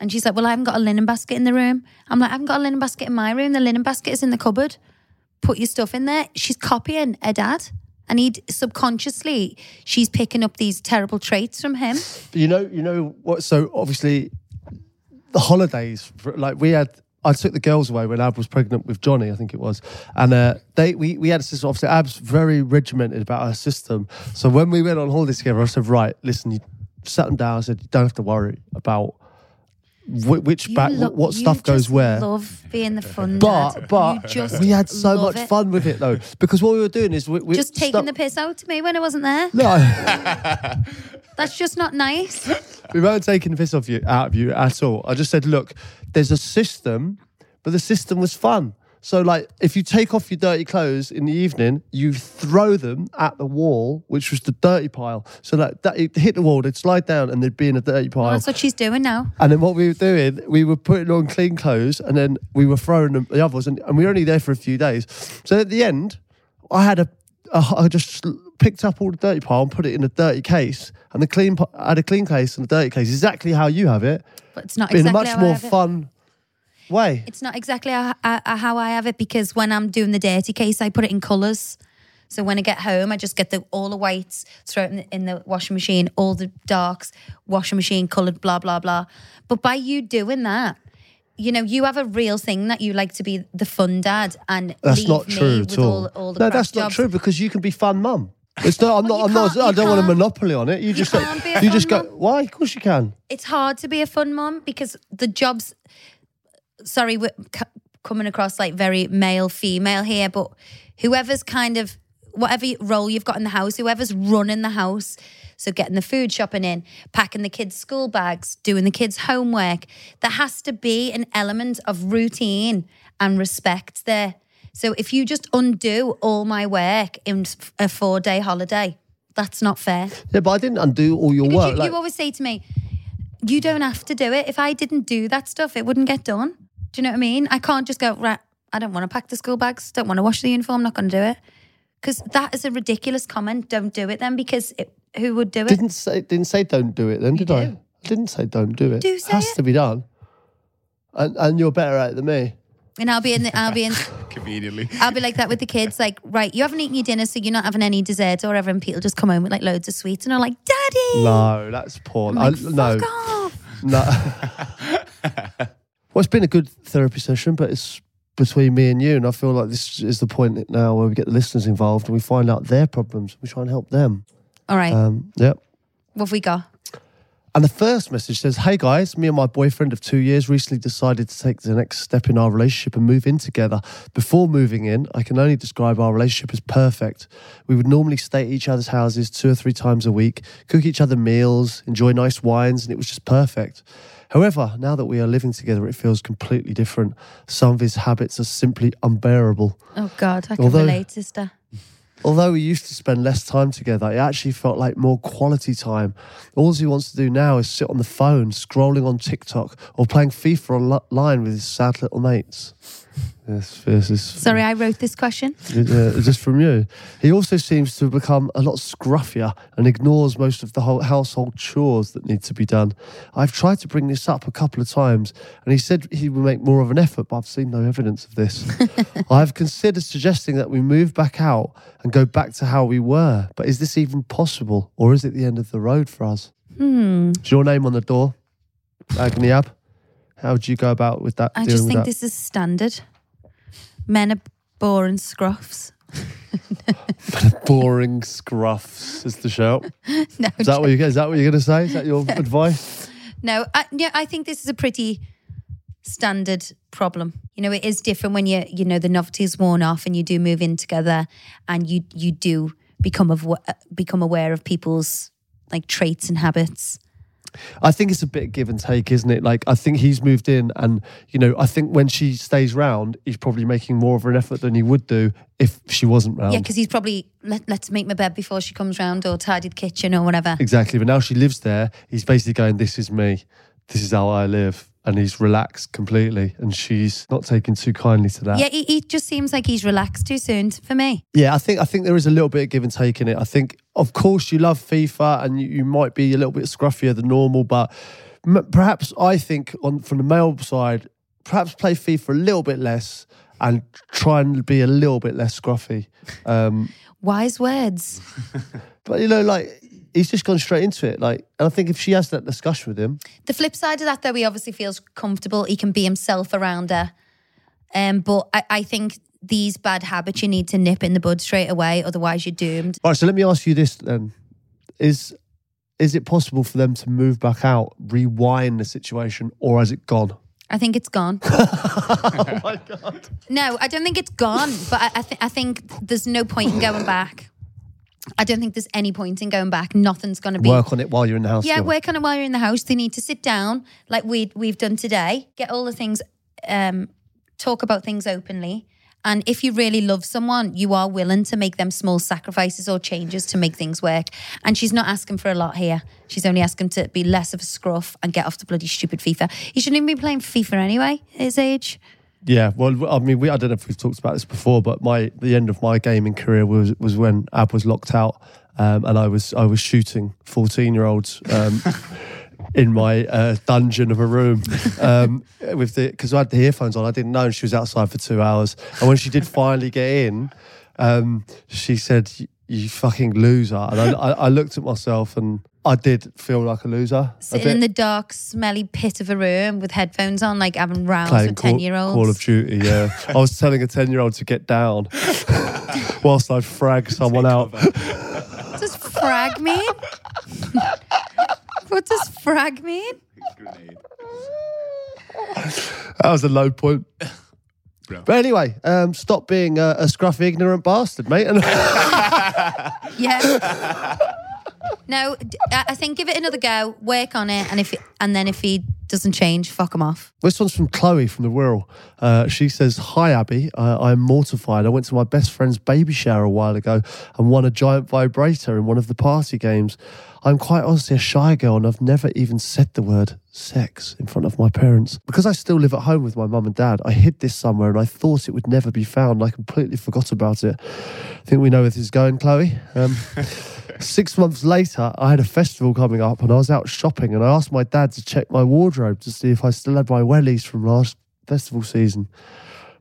And she's like, Well, I haven't got a linen basket in the room. I'm like, I haven't got a linen basket in my room. The linen basket is in the cupboard. Put your stuff in there. She's copying her dad. And he'd subconsciously, she's picking up these terrible traits from him. You know, you know what? So obviously, the holidays. Like we had, I took the girls away when Ab was pregnant with Johnny, I think it was, and uh, they we we had a system. Obviously, Ab's very regimented about our system. So when we went on holiday together, I said, right, listen, you sat them down. I said, you don't have to worry about wh- which You back, lo- what you stuff goes just where. Love being the fun But dad. but just we had so love much it. fun with it though, because what we were doing is we, we Just taking the piss out of me when I wasn't there. No, *laughs* That's just not nice. *laughs* we weren't taking the piss off you out of you at all. I just said, look, there's a system, but the system was fun. So like, if you take off your dirty clothes in the evening, you throw them at the wall, which was the dirty pile. So that, that it hit the wall, they'd slide down, and they'd be in a dirty pile. That's what she's doing now. And then what we were doing, we were putting on clean clothes and then we were throwing them the others, and, and we were only there for a few days. So at the end, I had a I just picked up all the dirty pile and put it in a dirty case, and the clean I had a clean case and a dirty case, exactly how you have it, But it's not but in a much more have it. fun way. It's not exactly how, uh, how I have it because when I'm doing the dirty case, I put it in colours. So when I get home, I just get the all the whites, throw it in the, in the washing machine, all the darks, washing machine coloured, blah blah blah. But by you doing that, you know, you have a real thing that you like to be the fun dad, and That's leave not true with at all. all, all no, that's not jobs. true because you can be fun mum. It's not. I'm Well, not. I'm not. I don't want a monopoly on it. You just. You, can't be a you just go. mum. Why? Of course you can. it's hard to be a fun mom because the jobs sorry we're c- coming across like very male female here but whoever's kind of whatever role you've got in the house whoever's running the house so getting the food shopping in packing the kids school bags doing the kids homework there has to be an element of routine and respect there so if you just undo all my work in a four day holiday that's not fair Yeah, but I didn't undo all your because work. you, like- you always say to me, you don't have to do it. If I didn't do that stuff, it wouldn't get done. Do you know what I mean? I can't just go, right, I don't want to pack the school bags, don't want to wash the uniform, not going to do it. Because that is a ridiculous comment. Don't do it then, because it, who would do it? didn't say didn't say don't do it then, did I? do. I didn't say don't do it. Do it say has it. to be done. And and you're better at it than me. and I'll be in the, I'll be in, *laughs* Conveniently. I'll be like that with the kids. Like, right, you haven't eaten your dinner, so you're not having any dessert or whatever. And Pete will just come home with like loads of sweets, and I'm like, Daddy, No, that's poor. I'm like, I, no, off. *laughs* no. well, it's been a good therapy session, but it's between me and you, and I feel like this is the point now where we get the listeners involved and we find out their problems. We try and help them. All right, Um, yep. what have we got? And the first message says, Hey guys, me and my boyfriend of two years recently decided to take the next step in our relationship and move in together. Before moving in, I can only describe our relationship as perfect. We would normally stay at each other's houses two or three times a week, cook each other meals, enjoy nice wines, and it was just perfect. However, now that we are living together, it feels completely different. Some of his habits are simply unbearable. Oh God, I can Although- relate, sister. Although we used to spend less time together, it actually felt like more quality time. All he wants to do now is sit on the phone, scrolling on TikTok, or playing FIFA online with his sad little mates. Yes, this is Sorry, I wrote this question. uh, just from you. He also seems to have become a lot scruffier and ignores most of the whole household chores that need to be done. I've tried to bring this up a couple of times, and he said he would make more of an effort, but I've seen no evidence of this. *laughs* I've considered suggesting that we move back out and go back to how we were, but is this even possible, or is it the end of the road for us? Hmm. Is your name on the door, Agony Ab? How would you go about with that? I just think that? this is standard. Men are boring scruffs. boring scruffs is the shout. *laughs* No, Is that what you Is that what you're going to say? Is that your *laughs* advice? no. I, yeah, I think this is a pretty standard problem. You know, it is different when you you know the novelty is worn off and you do move in together, and you you do become of become aware of people's like traits and habits. I think it's a bit give and take, isn't it? Like I think he's moved in, and you know, I think when she stays round, he's probably making more of an effort than he would do if she wasn't round. Yeah, because he's probably Let, let's make my bed before she comes round or tidy the kitchen or whatever. exactly. But now she lives there, he's basically going, "This is me. This is how I live," and he's relaxed completely, and she's not taking too kindly to that. Yeah, he, he just seems like he's relaxed too soon for me. Yeah, I think I think there is a little bit of give and take in it. I think, of course, you love FIFA and you, you might be a little bit scruffier than normal, but m- perhaps I think on from the male side, perhaps play FIFA a little bit less and try and be a little bit less scruffy. Um, Wise words. *laughs* but you know, like he's just gone straight into it. Like, and I think if she has that discussion with him, The flip side of that, though, he obviously feels comfortable. He can be himself around her. Um, but I, I think these bad habits you need to nip in the bud straight away, otherwise you're doomed. All right, so let me ask you this then: is is it possible for them to move back out, rewind the situation, or has it gone? I think it's gone. *laughs* oh my god! No, I don't think it's gone. But I, I, th- I think there's no point in going back. I don't think there's any point in going back. Nothing's going to be. Work on it while you're in the house. Yeah, still. work on it while you're in the house. They need to sit down, like we we've done today. Get all the things, um, talk about things openly. And if you really love someone, you are willing to make them small sacrifices or changes to make things work. And she's not asking for a lot here. She's only asking to be less of a scruff and get off the bloody stupid FIFA. He shouldn't even be playing FIFA anyway, at his age. Yeah, well, I mean, we, I don't know if we've talked about this before, but my the end of my gaming career was was when Ab was locked out, um, and I was I was shooting fourteen year olds um, *laughs* in my uh, dungeon of a room um, with the because I had the earphones on. I didn't know, and she was outside for two hours. And when she did finally get in, um, she said, "You- "You fucking loser," and I, I, I looked at myself and. I did feel like a loser. Sitting bit. in the dark, smelly pit of a room with headphones on, like having rounds playing with 10 year olds. Call of Duty. Yeah, I was telling a ten-year-old to get down *laughs* whilst I frag someone out. What does frag mean? what does frag mean? That was a low point. But anyway, um, stop being a, a scruffy, ignorant bastard, mate. And *laughs* Yeah. no, I think give it another go, work on it, and if it, and then if he doesn't change, fuck him off. this one's from Chloe from the Wirral. Uh, she says, "Hi Abbey, uh, I'm mortified. I went to my best friend's baby shower a while ago and won a giant vibrator in one of the party games. I'm quite honestly a shy girl, and I've never even said the word." Sex in front of my parents. Because I still live at home with my mum and dad, I hid this somewhere and I thought it would never be found. I completely forgot about it. I think we know where this is going, Chloe. Um, *laughs* Six months later, I had a festival coming up and I was out shopping and I asked my dad to check my wardrobe to see if I still had my wellies from last festival season.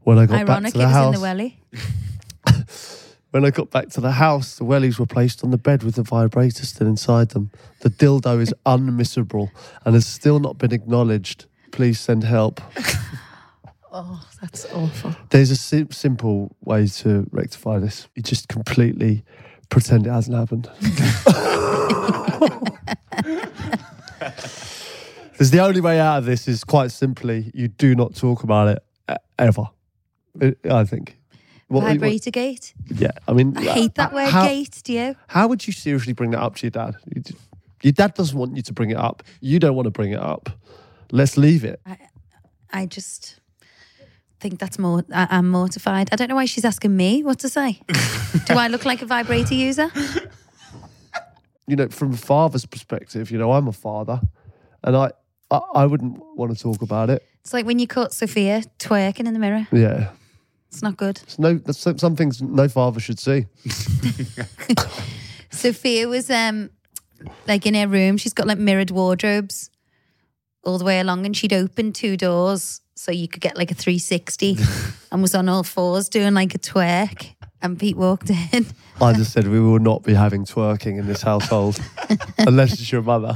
When I got back Ironic, to it the was house, in the welly. *laughs* when I got back to the house, the wellies were placed on the bed with the vibrator still inside them. The dildo is *laughs* unmissable and has still not been acknowledged. Please send help. *laughs* Oh, that's awful. There's a sim- simple way to rectify this. You just completely pretend it hasn't happened. *laughs* Because the only way out of this is quite simply you do not talk about it e- ever. I- I think. What- what- Vibrator gate. yeah, I mean, I hate that word how, gate. Do you? How would you seriously bring that up to your dad? Your dad doesn't want you to bring it up. You don't want to bring it up. Let's leave it. I just think that's more. I, I'm mortified. I don't know why she's asking me what to say. Do I look like a vibrator user? *laughs* you know, from a father's perspective, you know, I'm a father, and I, I, I wouldn't want to talk about it. It's like when you caught Sophia twerking in the mirror. Yeah, It's not good. it's no, that's some, things no father should see. *laughs* Sophia was um like in her room. She's got like mirrored wardrobes all the way along, and she'd opened two doors so you could get like a 360, *laughs* and was on all fours doing like a twerk. And Pete walked in. I just said we will not be having twerking in this household *laughs* unless it's your mother.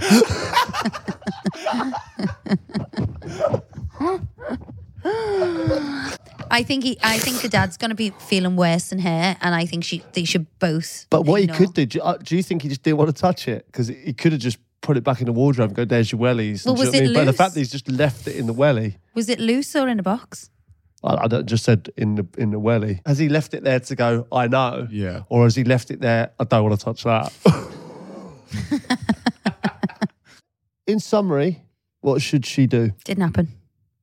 I think he. I think the dad's gonna be feeling worse than her, and I think she. They should both. But what he could do, do you, uh, do you think he just didn't want to touch it? Because he could have just put it back in the wardrobe and go, there's your wellies. Well, Do you was know I it mean? But the fact that he's just left it in the welly. was it loose or in a box? I, I don't- just said in the in the welly. Has he left it there to go? I know. Yeah. Or has he left it there? I don't want to touch that. *laughs* in summary, what should she do? Didn't happen.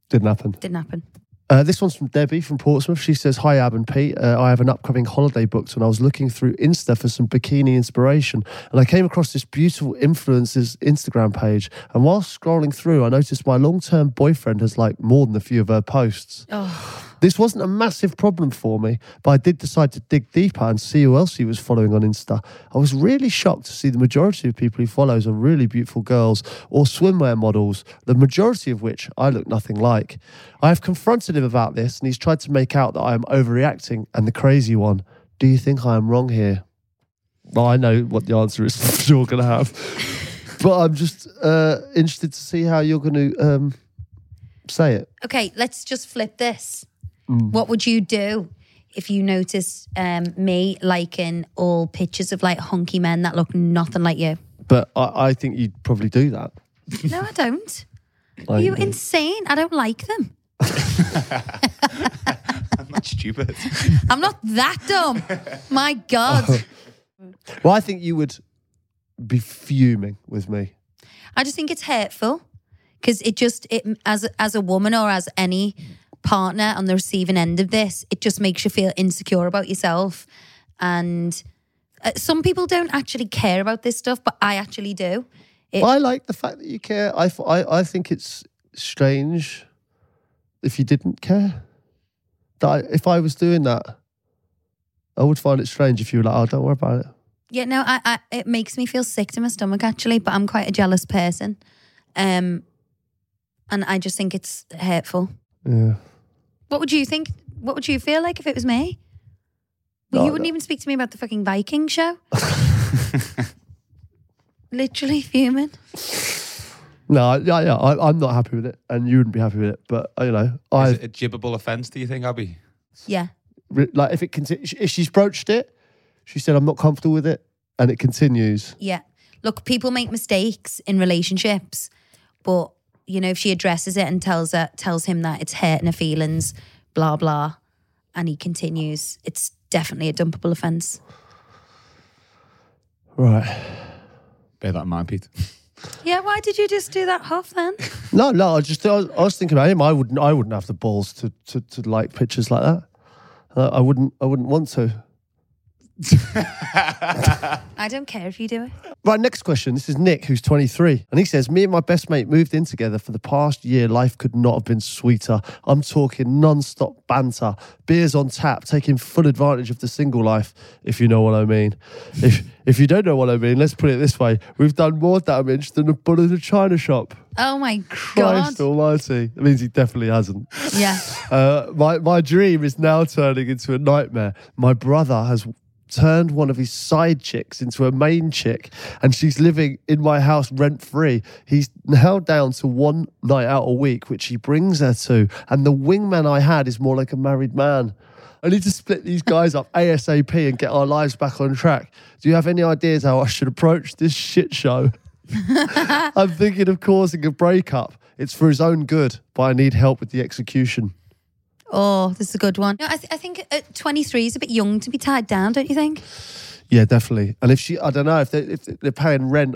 Didn't happen. Didn't happen. Uh, this one's from Debbie from Portsmouth. She says, Hi, Ab and Pete. Uh, I have an upcoming holiday booked and I was looking through Insta for some bikini inspiration. And I came across this beautiful influencer's Instagram page. And while scrolling through, I noticed my long term boyfriend has liked more than a few of her posts. This wasn't a massive problem for me, but I did decide to dig deeper and see who else he was following on Insta. I was really shocked to see the majority of people he follows are really beautiful girls or swimwear models, the majority of which I look nothing like. I have confronted him about this and he's tried to make out that I am overreacting and the crazy one. Do you think I am wrong here? Well, I know what the answer is you're going to have, *laughs* but I'm just uh, interested to see how you're going to um, say it. Okay, let's just flip this. What would you do if you notice um, me liking all pictures of like hunky men that look nothing like you? But I, I think you'd probably do that. No, I don't. *laughs* I Are you insane? I don't like them. *laughs* I'm not stupid. *laughs* I'm not that dumb. My God. Well, I think you would be fuming with me. I just think it's hurtful because it just it as as a woman or as any partner on the receiving end of this, it just makes you feel insecure about yourself. And uh, some people don't actually care about this stuff, but I actually do. It, I like the fact that you care. I, I, I think it's strange if you didn't care. That I, if I was doing that, I would find it strange if you were like, "Oh, don't worry about it." yeah, no, I, I it makes me feel sick to my stomach actually, but I'm quite a jealous person. Um, and I just think it's hurtful. Yeah. What would you think? What would you feel like if it was me? Well, No, you wouldn't even speak to me about the fucking Viking show. *laughs* Literally fuming. No, I- yeah, yeah. I, I'm not happy with it, and you wouldn't be happy with it. But uh, you know, I Is it a jibbable offence, do you think, Abbey? Yeah. re- like if it conti- if she's broached it, she said, "I'm not comfortable with it," and it continues. Yeah. Look, people make mistakes in relationships, but you know, if she addresses it and tells her tells him that it's hurting her feelings, blah blah, and he continues, it's definitely a dumpable offence. Right. Bear that in mind, Pete. Yeah, why did you just do that huff then? No, no. I just I was, I was thinking about him. I wouldn't. I wouldn't have the balls to to, to like pictures like that. Uh, I wouldn't. I wouldn't want to. I don't care if you do it. Right, next question. This is Nick, who's 23. And he says, Me and my best mate moved in together for the past year. Life could not have been sweeter. I'm talking non stop banter, beers on tap, taking full advantage of the single life, if you know what I mean. If, if you don't know what I mean, let's put it this way we've done more damage than a bull in a china shop. Oh my Christ god. almighty. That means he definitely hasn't. Yeah. Uh, my, my dream is now turning into a nightmare. My brother has turned one of his side chicks into a main chick, and she's living in my house rent free. He's held down to one night out a week, which he brings her to. And the wingman I had is more like a married man. I need to split these guys up ASAP and get our lives back on track. Do you have any ideas how I should approach this shit show? *laughs* I'm thinking of causing a breakup. It's for his own good, but I need help with the execution. Oh, this is a good one. No, I, th- I think at 23 is a bit young to be tied down, don't you think? Yeah, definitely. And if she, I don't know if they if they're paying rent,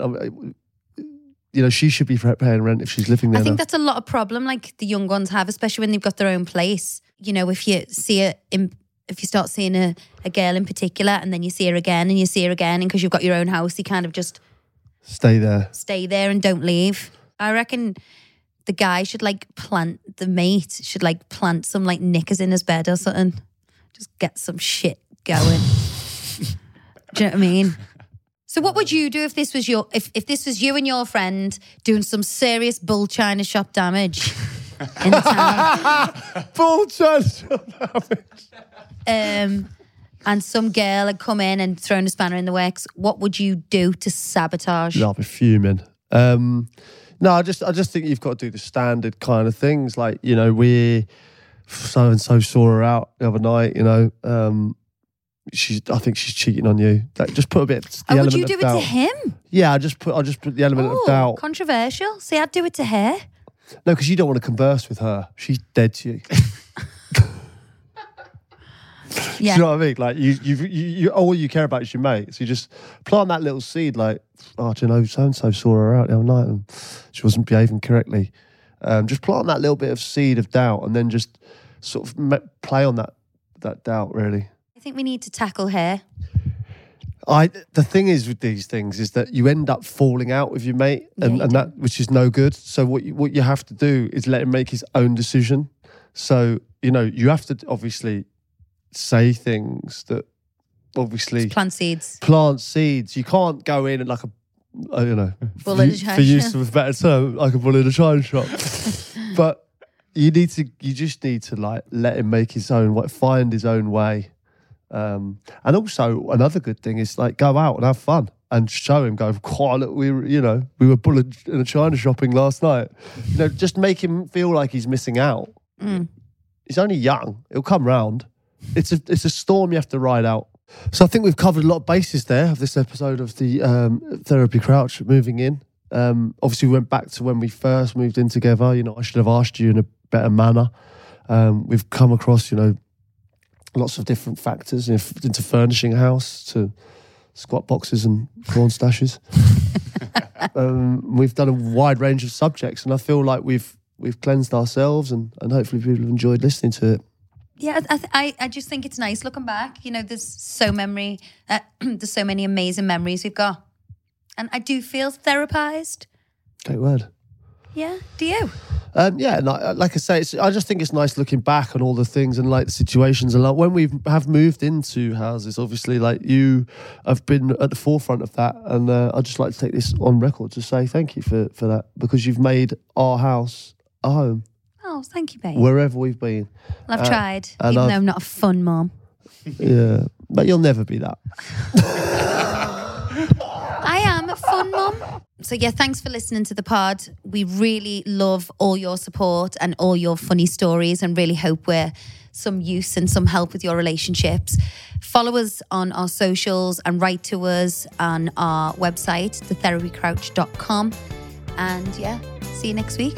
you know, she should be paying rent if she's living there. I think now. that's a lot of problem like the young ones have, especially when they've got their own place. You know, if you see it in, if you start seeing a, a girl in particular and then you see her again and you see her again and because you've got your own house, you kind of just Stay there. stay there and don't leave. I reckon the guy should like plant the mate should like plant some like knickers in his bed or something. Just get some shit going. do you know what I mean? So what would you do if this was your if, if this was you and your friend doing some serious bull china shop damage in town? *laughs* Full chance. Um and some girl had come in and thrown a spanner in the works, what would you do to sabotage? I'll be fuming. Um, no, I just, I just think you've got to do the standard kind of things, like you know, we're so and so saw her out the other night. You know, um, she's, I think she's cheating on you. Like, just put a bit. The Oh, would you of do it doubt. to him? Yeah, I just put, I just put the element of Oh, doubt. controversial. See, I'd do it to her. No, because you don't want to converse with her. She's dead to you. *laughs* Yeah. Do you know what I mean? Like you, you, you, you, all you care about is your mate. So you just plant that little seed. Like, oh, do you know, so and so saw her out the other night and she wasn't behaving correctly. Um, just plant that little bit of seed of doubt, and then just sort of me- play on that that doubt. Really, I think we need to tackle here. I. The thing is with these things is that you end up falling out with your mate, Yeah, and, you and that which is no good. So what you, what you have to do is let him make his own decision. So you know you have to obviously say things that obviously Plant seeds. plant seeds. You can't go in and like a, I don't know, for, in a u- for use of a better term, like a bull in a china shop. *laughs* but you need to, you just need to like let him make his own way, find his own way, Um, and also another good thing is like go out and have fun and show him. Go, quite look, we were, you know we were bullet in a china shopping last night. You know, just make him feel like he's missing out. He's only young. It'll come round. It's a it's a storm you have to ride out. So I think we've covered a lot of bases there of this episode of the um, therapy crouch moving in. Um, obviously, we went back to when we first moved in together. You know, I should have asked you in a better manner. Um, we've come across, you know, lots of different factors into furnishing a house to squat boxes and corn stashes. *laughs* um, we've done a wide range of subjects, and I feel like we've we've cleansed ourselves, and, and hopefully people have enjoyed listening to it. Yeah, I, th- I I just think it's nice looking back. You know, there's so memory, uh, *clears throat* there's so many amazing memories we've got, and I do feel therapized. Great word. Yeah, do you? Um, yeah, and I, like I say, it's, I just think it's nice looking back on all the things and like the situations. And like when we have moved into houses, obviously, like you have been at the forefront of that. And uh, I'd just like to take this on record to say thank you for, for that because you've made our house a home Oh, thank you, babe. wherever we've been. Well, I've uh, tried, and even I've- though I'm not a fun mom. Yeah, but you'll never be that. *laughs* I am a fun mom. So yeah, thanks for listening to the pod. We really love all your support and all your funny stories, and really hope we're some use and some help with your relationships. Follow us on our socials and write to us on our website, thetherapycrouch.com. And yeah, see you next week.